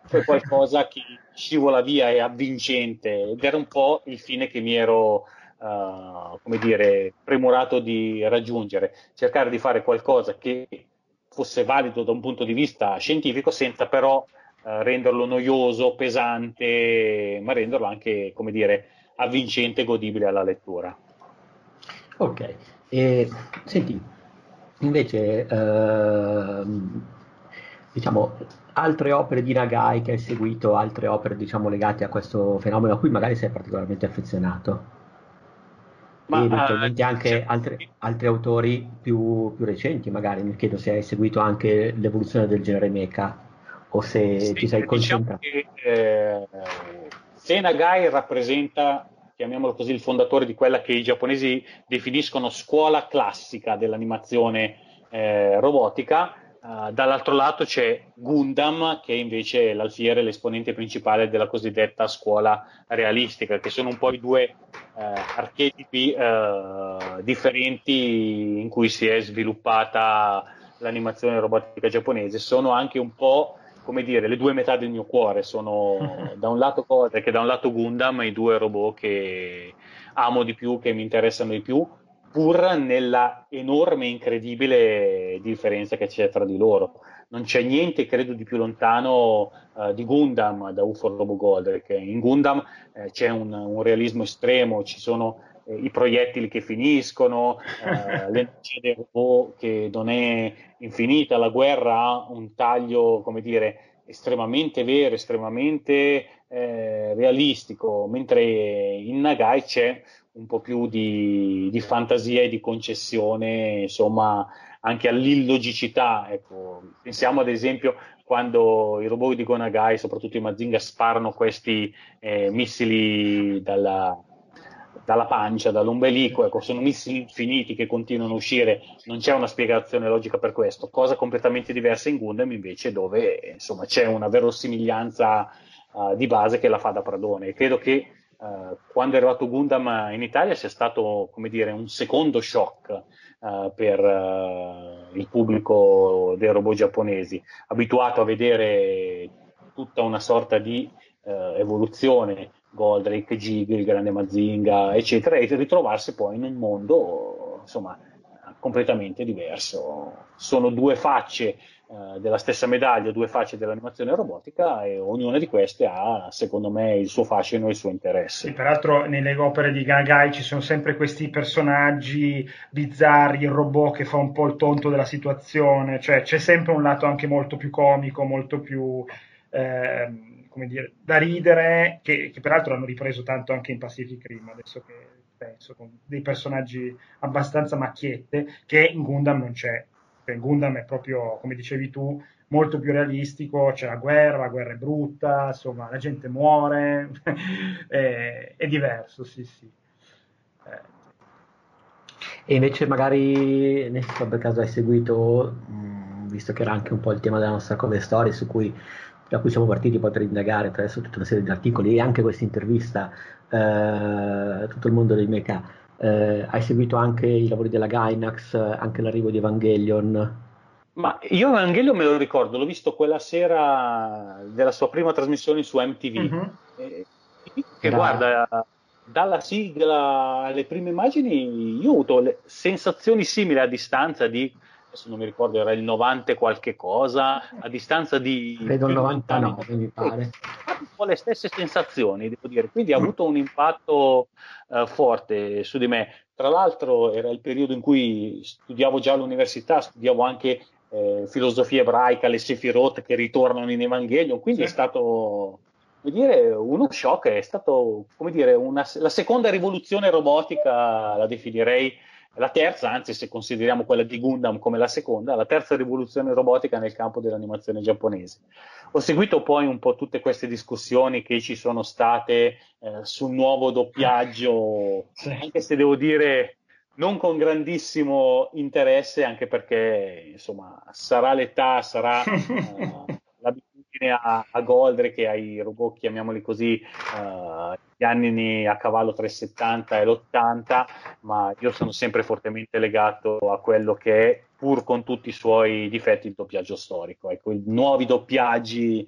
è qualcosa che scivola via, è avvincente ed era un po' il fine che mi ero... Uh, come dire, premurato di raggiungere, cercare di fare qualcosa che fosse valido da un punto di vista scientifico senza però eh, renderlo noioso, pesante, ma renderlo anche, come dire, avvincente e godibile alla lettura. Ok, e, senti, invece, eh, diciamo, altre opere di Nagai che hai seguito, altre opere, diciamo, legate a questo fenomeno a cui magari sei particolarmente affezionato? Ma, e eventualmente uh, anche altri, altri autori più, più, recenti, magari mi chiedo se hai seguito anche l'evoluzione del genere mecha o se sì, ti sei diciamo concentrato. Diciamo che, eh, se Nagai rappresenta, chiamiamolo così, il fondatore di quella che i giapponesi definiscono scuola classica dell'animazione eh, robotica, Uh, dall'altro lato c'è Gundam, che è invece l'alfiere, l'esponente principale della cosiddetta scuola realistica, che sono un po' i due uh, archetipi uh, differenti in cui si è sviluppata l'animazione robotica giapponese. Sono anche un po' come dire, le due metà del mio cuore sono da un lato Kodak e da un lato Gundam, i due robot che amo di più, che mi interessano di più, pur nella enorme e incredibile differenza che c'è tra di loro. Non c'è niente, credo, di più lontano uh, di Gundam da UFO Robo Goldrick. In Gundam eh, c'è un, un, realismo estremo, ci sono eh, i proiettili che finiscono, eh, l'energia del robot che non è infinita, la guerra ha un taglio, come dire, estremamente vero, estremamente eh, realistico, mentre in Nagai c'è un po' più di, di, fantasia e di concessione, insomma, anche all'illogicità. Ecco, pensiamo ad esempio quando i robot di Gonagai, soprattutto i Mazinga, sparano questi eh, missili dalla, dalla pancia, dall'ombelico, ecco, sono missili infiniti che continuano a uscire, non c'è una spiegazione logica per questo, cosa completamente diversa in Gundam invece dove insomma, c'è una verosimiglianza uh, di base che la fa da Pradone e credo che uh, quando è arrivato Gundam in Italia sia stato come dire, un secondo shock uh, per il pubblico dei robot giapponesi, abituato a vedere tutta una sorta di evoluzione Goldrake, Gig, il grande Mazinga, eccetera, e ritrovarsi poi in un mondo insomma completamente diverso. Sono due facce eh, della stessa medaglia, due facce dell'animazione robotica e ognuna di queste ha, secondo me, il suo fascino e il suo interesse. Sì, peraltro nelle opere di Gagai ci sono sempre questi personaggi bizzarri, il robot che fa un po' il tonto della situazione, cioè c'è sempre un lato anche molto più comico, molto più... Eh, come dire, da ridere, che, che, peraltro hanno ripreso tanto anche in Pacific Rim, adesso che penso, con dei personaggi abbastanza macchiette, che in Gundam non c'è. Cioè, in Gundam è proprio, come dicevi tu, molto più realistico, c'è la guerra, la guerra è brutta, insomma, la gente muore, è, è, diverso, sì, sì. Eh. E invece magari, nel caso hai seguito, visto che era anche un po' il tema della nostra cover story, su cui da cui siamo partiti poi per indagare attraverso tutta una serie di articoli e anche questa intervista eh, tutto il mondo dei mecha. Eh, hai seguito anche i lavori della Gainax, anche l'arrivo di Evangelion? Ma io Evangelion me lo ricordo, l'ho visto quella sera della sua prima trasmissione su MTV. Mm-hmm. Eh, che da... guarda, dalla sigla alle prime immagini, io ho avuto sensazioni simili a distanza di adesso non mi ricordo, era il 90 qualche cosa, a distanza di... Credo il 99 mi pare. Ha un po' le stesse sensazioni, devo dire, quindi ha avuto un impatto uh, forte su di me. Tra l'altro era il periodo in cui studiavo già all'università, studiavo anche eh, filosofia ebraica, le Sefirot che ritornano in Evangelion, quindi sì. è stato come dire, uno shock, è stato come dire, una, la seconda rivoluzione robotica, la definirei, la terza, anzi se consideriamo quella di Gundam come la seconda, la terza rivoluzione robotica nel campo dell'animazione giapponese. Ho seguito poi un po' tutte queste discussioni che ci sono state eh, sul nuovo doppiaggio, sì. anche se devo dire non con grandissimo interesse, anche perché insomma sarà l'età, sarà uh, l'abitudine a, a Goldrake e ai robot, chiamiamoli così, uh, gli anni a cavallo tra i 70 e l'80, ma io sono sempre fortemente legato a quello che è, pur con tutti i suoi difetti, il doppiaggio storico. Ecco, i nuovi doppiaggi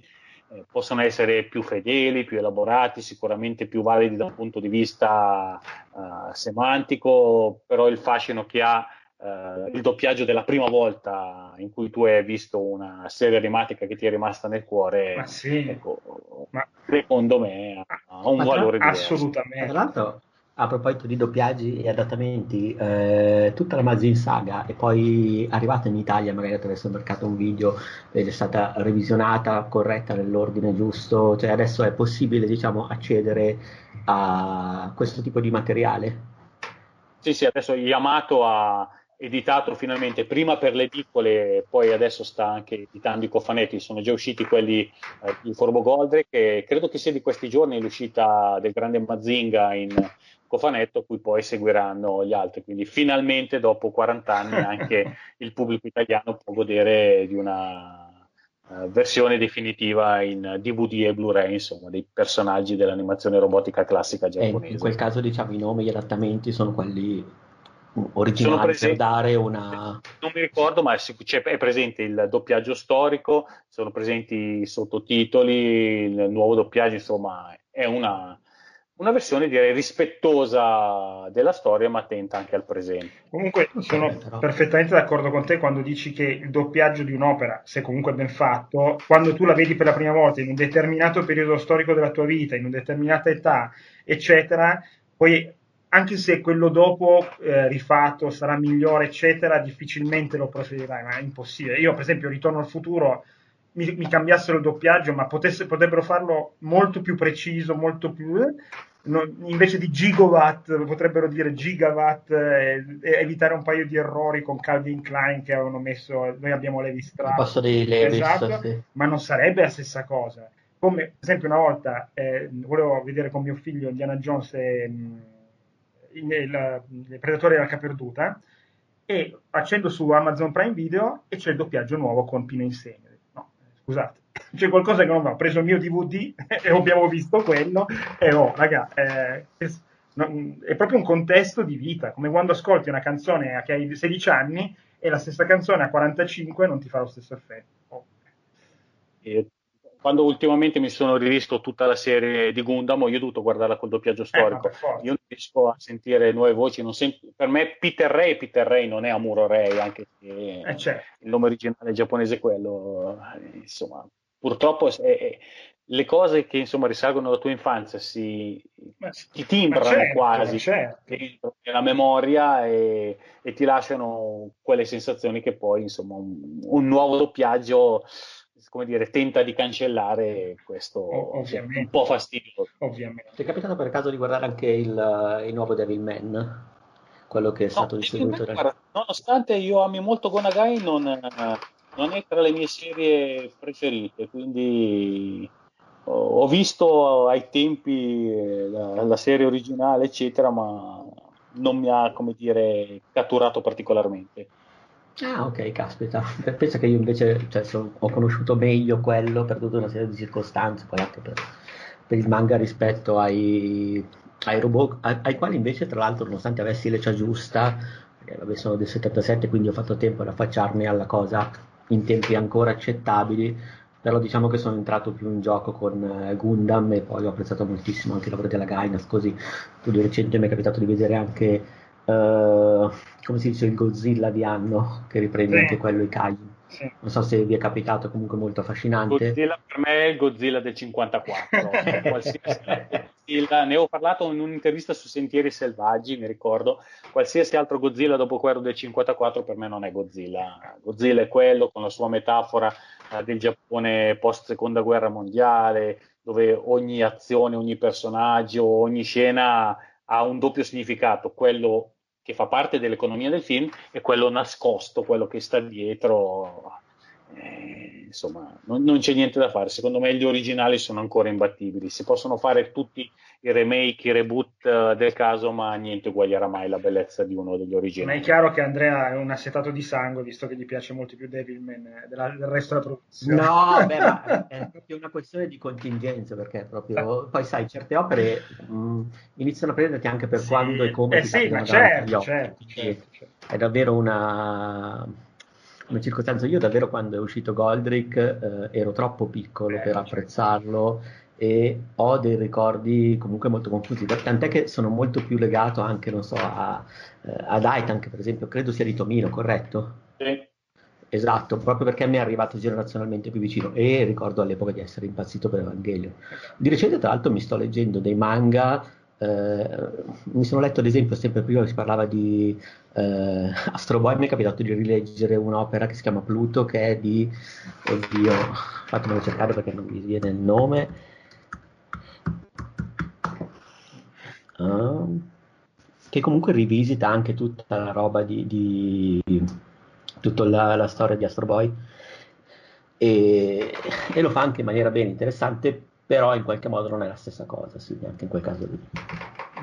eh, possono essere più fedeli, più elaborati, sicuramente più validi da un punto di vista uh, semantico, però il fascino che ha uh, il doppiaggio della prima volta in cui tu hai visto una serie animatica che ti è rimasta nel cuore, ma sì. ecco, ma... secondo me ha un valore diverso. Assolutamente. Tra l'altro, a proposito di doppiaggi e adattamenti, eh, tutta la Mazin Saga è poi arrivata in Italia, magari attraverso il mercato un video, ed è stata revisionata, corretta nell'ordine giusto, cioè adesso è possibile diciamo, accedere a questo tipo di materiale? Sì, sì, adesso Yamato ha editato finalmente prima per le piccole, poi adesso sta anche editando i cofanetti, sono già usciti quelli eh, di Forbo Goldre, che credo che sia di questi giorni l'uscita del grande Mazinga in cofanetto, cui poi seguiranno gli altri. Quindi finalmente dopo 40 anni anche il pubblico italiano può godere di una uh, versione definitiva in DVD e Blu-ray, insomma, dei personaggi dell'animazione robotica classica giapponese. E in quel caso diciamo i nomi, gli adattamenti sono quelli originali presenti, per dare una... Non mi ricordo, ma è presente il doppiaggio storico, sono presenti i sottotitoli, il nuovo doppiaggio, insomma, è una, una versione direi rispettosa della storia, ma attenta anche al presente. Comunque sono perfettamente d'accordo con te quando dici che il doppiaggio di un'opera, se comunque ben fatto, quando tu la vedi per la prima volta in un determinato periodo storico della tua vita, in una determinata età, eccetera, poi anche se quello dopo eh, rifatto sarà migliore, eccetera, difficilmente lo procederai, ma è impossibile. Io, per esempio, Ritorno al futuro mi, mi cambiassero il doppiaggio, ma potesse, potrebbero farlo molto più preciso, molto più. No, invece di gigawatt potrebbero dire gigawatt eh, e evitare un paio di errori con Calvin Klein che avevano messo noi abbiamo Levi Strauss posto dei Levis, esatto, sì. ma non sarebbe la stessa cosa come per esempio una volta eh, volevo vedere con mio figlio Indiana Jones e, mm, il, il, il Predatore della Caperduta e accendo su Amazon Prime Video e c'è il doppiaggio nuovo con Pino Insegno. No, scusate, c'è qualcosa che non va. Ho preso il mio DVD e abbiamo visto quello e oh, raga, eh, è proprio un contesto di vita, come quando ascolti una canzone che hai 16 anni e la stessa canzone a 45 non ti fa lo stesso effetto. Oh. E quando ultimamente mi sono rivisto tutta la serie di Gundam, io ho dovuto guardarla col doppiaggio eh, storico. Eh, io non riesco a sentire nuove voci. Sem- per me Peter Ray, Peter Ray non è Amuro Ray, anche se eh, certo. il nome originale giapponese è quello. Insomma, purtroppo è, è, le cose che insomma risalgono alla tua infanzia si, ti timbrano certo, quasi certo. nella memoria e, e, ti lasciano quelle sensazioni che poi insomma un, un nuovo doppiaggio come dire, tenta di cancellare questo Ovviamente. un po' fastidioso. Ovviamente. Ti è capitato per caso di guardare anche il, il nuovo Man? Quello che è stato no, distribuito da... Nonostante io ami molto Gonagai, non, non è tra le mie serie preferite, quindi ho visto ai tempi la, la, serie originale, eccetera, ma non mi ha, come dire, catturato particolarmente. Ah, ok, caspita. Pensa che io invece cioè, so, ho conosciuto meglio quello per tutta una serie di circostanze, poi anche per, per il manga rispetto ai, ai robot, ai, ai, quali invece, tra l'altro, nonostante avessi l'età giusta, perché vabbè, sono del 77, quindi ho fatto tempo ad affacciarmi alla cosa in tempi ancora accettabili, però diciamo che sono entrato più in gioco con eh, Gundam e poi ho apprezzato moltissimo anche il lavoro della Gainas, così più di recente mi è capitato di vedere anche uh, come si dice il Godzilla di anno che riprende sì. anche quello i Kaiju sì. non so se vi è capitato comunque molto affascinante. Godzilla per me è il Godzilla del 54 Godzilla, ne ho parlato in un'intervista su Sentieri Selvaggi mi ricordo. Qualsiasi altro Godzilla dopo quello del 54 per me non è Godzilla. Godzilla è quello con la sua metafora eh, del Giappone post seconda guerra mondiale dove ogni azione, ogni personaggio, ogni scena ha un doppio significato, quello che fa parte dell'economia del film e quello nascosto, quello che sta dietro. Eh, insomma, non, non, c'è niente da fare. Secondo me gli originali sono ancora imbattibili. Si possono fare tutti i remake, i reboot uh, del caso, ma niente uguaglierà mai la bellezza di uno degli originali. Ma è chiaro che Andrea è un assetato di sangue, visto che gli piace molto più Devilman eh, della, del resto della produzione. No, beh, ma è proprio una questione di contingenza, perché proprio... Poi sai, certe opere mh, mm, iniziano a prenderti anche per sì. quando e come eh, ti sì, ma certo, certo, certo, certo. È davvero una una circostanza. Io davvero quando è uscito Goldrick eh, ero troppo piccolo eh, per certo. apprezzarlo e ho dei ricordi comunque molto confusi, tant'è che sono molto più legato anche, non so, a, eh, ad Aitank per esempio, credo sia di Tomino, corretto? Sì. Esatto, proprio perché mi è arrivato generazionalmente più vicino e ricordo all'epoca di essere impazzito per Evangelio. Di recente tra l'altro mi sto leggendo dei manga eh, mi sono letto ad esempio sempre prima si parlava di eh, Astro Boy mi è capitato di rileggere un'opera che si chiama Pluto che è di oddio fatemelo cercare perché non mi viene il nome. Uh, che comunque rivisita anche tutta la roba di, di tutta la, la, storia di Astro Boy e, e, lo fa anche in maniera ben interessante però in qualche modo non è la stessa cosa sì, anche in quel caso lì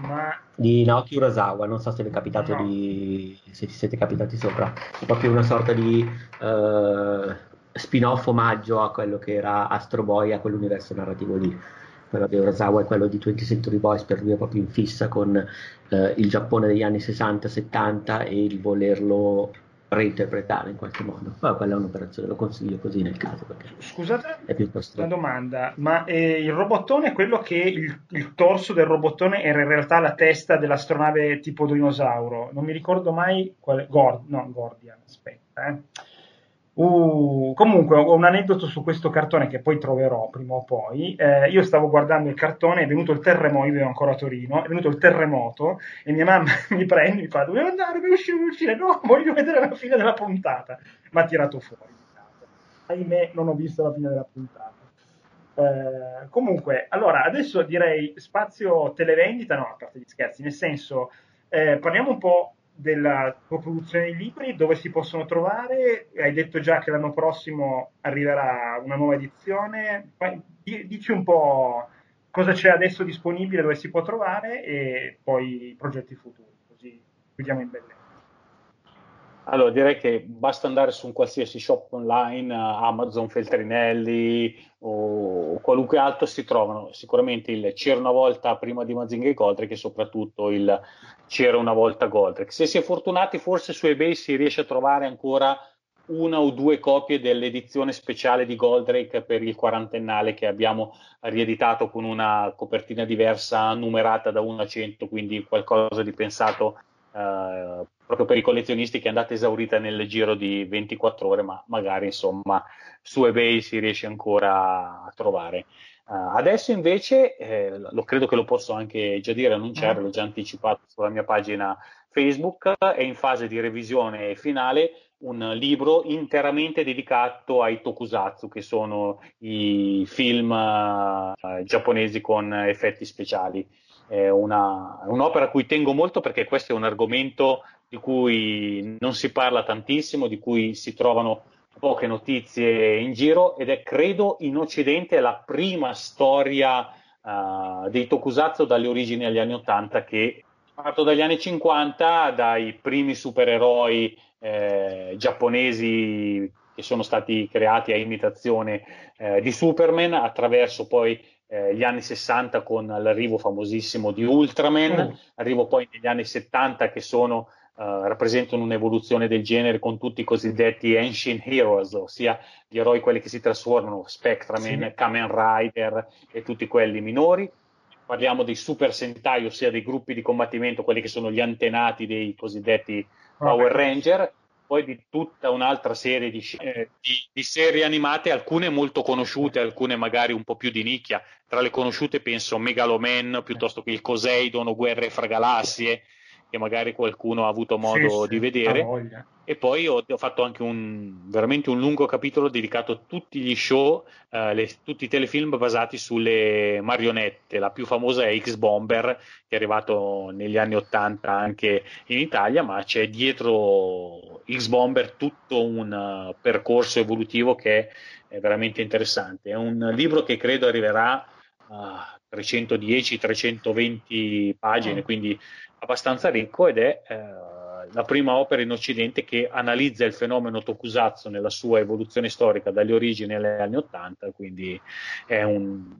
ma... di Naoki Urasawa non so se vi è capitato no. di se ti siete capitati sopra è proprio una sorta di uh, spin-off omaggio a quello che era Astro Boy a quell'universo narrativo lì quello di Urasawa è quello di 20 Century Boys per lui è proprio in fissa con eh, il Giappone degli anni 60-70 e il volerlo reinterpretare in qualche modo. Ma quella è un'operazione, lo consiglio così nel caso. Scusate è piuttosto... una domanda, ma eh, il robottone è quello che il, il, torso del robottone era in realtà la testa dell'astronave tipo dinosauro? Non mi ricordo mai quale... Gord... no, Gordian, aspetta, eh Uh, comunque ho un aneddoto su questo cartone che poi troverò prima o poi. Eh, io stavo guardando il cartone, è venuto il terremoto, io vivo ancora a Torino, è venuto il terremoto e mia mamma mi prende e mi fa dovevo andare, devo uscire, devo uscire, no, voglio vedere la fine della puntata. Mi ha tirato fuori. Ahimè, non ho visto la fine della puntata. Eh, comunque, allora, adesso direi spazio televendita, no, a parte gli scherzi, nel senso, eh, parliamo un po' della coproduzione di libri, dove si possono trovare? Hai detto già che l'anno prossimo arriverà una nuova edizione. Dici un po' cosa c'è adesso disponibile, dove si può trovare e poi i progetti futuri, così chiudiamo in bellezza. Allora, direi che basta andare su un qualsiasi shop online, Amazon, Feltrinelli o qualunque altro, si trovano sicuramente il C'era una volta prima di Mazinga e Goldrake e soprattutto il C'era una volta Goldrake. Se si è fortunati, forse su eBay si riesce a trovare ancora una o due copie dell'edizione speciale di Goldrake per il quarantennale che abbiamo rieditato con una copertina diversa numerata da 1 a 100, quindi qualcosa di pensato eh, proprio per i collezionisti che è andata esaurita nel giro di 24 ore, ma magari insomma su eBay si riesce ancora a trovare. Uh, adesso invece, eh, lo credo che lo posso anche già dire, annunciare, mm. l'ho già anticipato sulla mia pagina Facebook, è in fase di revisione finale un libro interamente dedicato ai tokusatsu, che sono i film uh, giapponesi con effetti speciali. È una, un'opera a cui tengo molto perché questo è un argomento di cui non si parla tantissimo, di cui si trovano poche notizie in giro ed è credo in Occidente la prima storia uh, dei tokusatsu dalle origini agli anni 80 che parto dagli anni 50 dai primi supereroi eh, giapponesi che sono stati creati a imitazione eh, di Superman attraverso poi eh, gli anni 60 con l'arrivo famosissimo di Ultraman, mm. arrivo poi negli anni 70 che sono Uh, rappresentano un'evoluzione del genere con tutti i cosiddetti Ancient Heroes, ossia gli eroi quelli che si trasformano, Spectraman, sì. Kamen Rider e tutti quelli minori. Parliamo dei Super Sentai, ossia dei gruppi di combattimento, quelli che sono gli antenati dei cosiddetti Power Ranger, poi di tutta un'altra serie di, eh, di, di, serie animate, alcune molto conosciute, alcune magari un po' più di nicchia. Tra le conosciute penso Megaloman piuttosto che il Coseidon o Guerre fra galassie che magari qualcuno ha avuto modo sì, di sì, vedere. E poi ho, ho, fatto anche un veramente un lungo capitolo dedicato a tutti gli show, eh, le, tutti i telefilm basati sulle marionette. La più famosa è X Bomber, che è arrivato negli anni 80 anche in Italia, ma c'è dietro X Bomber tutto un uh, percorso evolutivo che è veramente interessante. È un libro che credo arriverà a 310-320 pagine, mm. quindi abbastanza ricco ed è eh, la prima opera in Occidente che analizza il fenomeno Tokusatsu nella sua evoluzione storica dalle origini agli anni 80, quindi è un,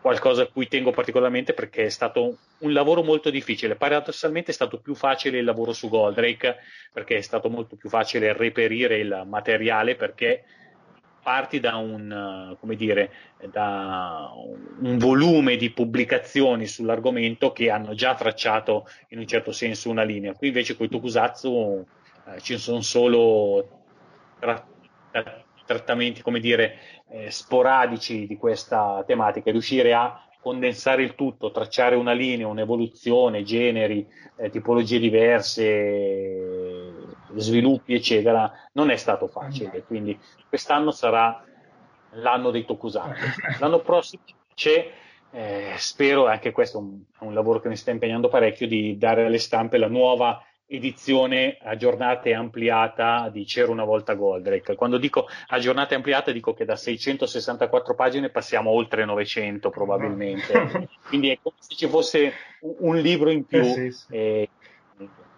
qualcosa a cui tengo particolarmente perché è stato un lavoro molto difficile. Paradossalmente è stato più facile il lavoro su Goldrake perché è stato molto più facile reperire il materiale perché parti da un, come dire, da un volume di pubblicazioni sull'argomento che hanno già tracciato in un certo senso una linea. Qui invece con i Tokusatsu eh, ci sono solo tra, tra, trattamenti, dire, eh, sporadici di questa tematica, riuscire a condensare il tutto, tracciare una linea, un'evoluzione, generi, eh, tipologie diverse, sviluppi, eccetera, non è stato facile. Quindi quest'anno sarà l'anno dei Tokusatsu. L'anno prossimo c'è, eh, spero, anche questo è un, un, lavoro che mi sta impegnando parecchio, di dare alle stampe la nuova edizione aggiornata e ampliata di C'era una volta Goldrake. Quando dico aggiornata e ampliata dico che da 664 pagine passiamo oltre 900 probabilmente. Quindi è come se ci fosse un, un libro in più. Eh sì, sì. Eh,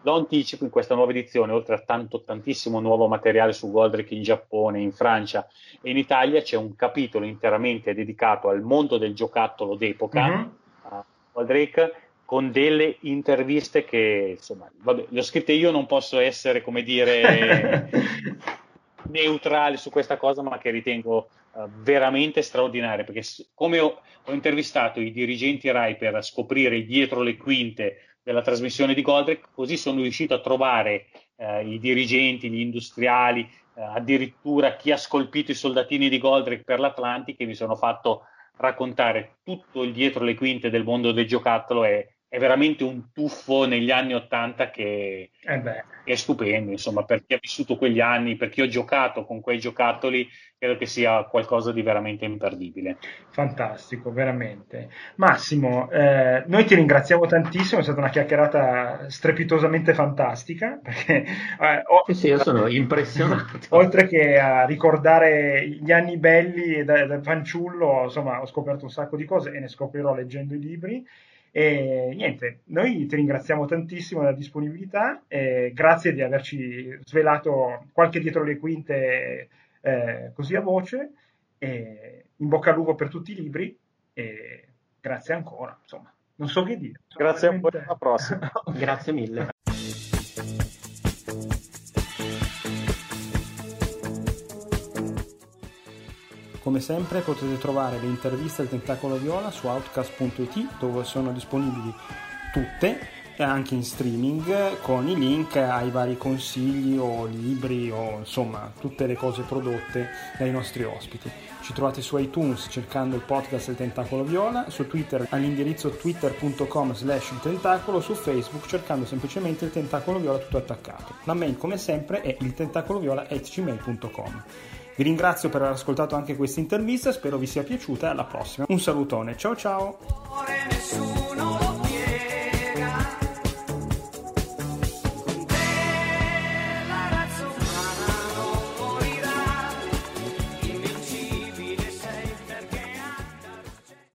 lo anticipo in questa nuova edizione, oltre a tanto, tantissimo nuovo materiale su Goldrake in Giappone, in Francia e in Italia, c'è un capitolo interamente dedicato al mondo del giocattolo d'epoca, mm-hmm. a Goldrake, con delle interviste che, insomma, vabbè, le ho scritte io, non posso essere, come dire, neutrale su questa cosa, ma che ritengo uh, veramente straordinaria, perché come ho, ho intervistato i dirigenti RAI per scoprire dietro le quinte della trasmissione di Goldrake, così sono riuscito a trovare eh, i dirigenti, gli industriali, eh, addirittura chi ha scolpito i soldatini di Goldrake per l'Atlantico e mi sono fatto raccontare tutto il dietro le quinte del mondo del giocattolo e è veramente un tuffo negli anni Ottanta che, eh che, è stupendo, insomma, per chi ha vissuto quegli anni, per chi ho giocato con quei giocattoli, credo che sia qualcosa di veramente imperdibile. Fantastico, veramente. Massimo, eh, noi ti ringraziamo tantissimo, è stata una chiacchierata strepitosamente fantastica, perché eh, ho, sì, sì, io sono impressionato. Oltre che a ricordare gli anni belli da, da fanciullo, insomma, ho scoperto un sacco di cose e ne scoprirò leggendo i libri. E niente, noi ti ringraziamo tantissimo della disponibilità, e grazie di averci svelato qualche dietro le quinte eh, così a voce. E in bocca al lupo per tutti i libri e grazie ancora. Insomma, non so che dire. Grazie a voi, alla prossima. grazie mille. Come sempre potete trovare le interviste al Tentacolo Viola su outcast.it dove sono disponibili tutte e anche in streaming con i link ai vari consigli o libri o insomma tutte le cose prodotte dai nostri ospiti. Ci trovate su iTunes cercando il podcast del Tentacolo Viola, su Twitter all'indirizzo twitter.com slash il tentacolo, su Facebook cercando semplicemente il Tentacolo Viola tutto attaccato. La mail come sempre è il tentacoloviola.gmail.com. Vi ringrazio per aver ascoltato anche questa intervista, spero vi sia piaciuta e alla prossima. Un salutone, ciao ciao!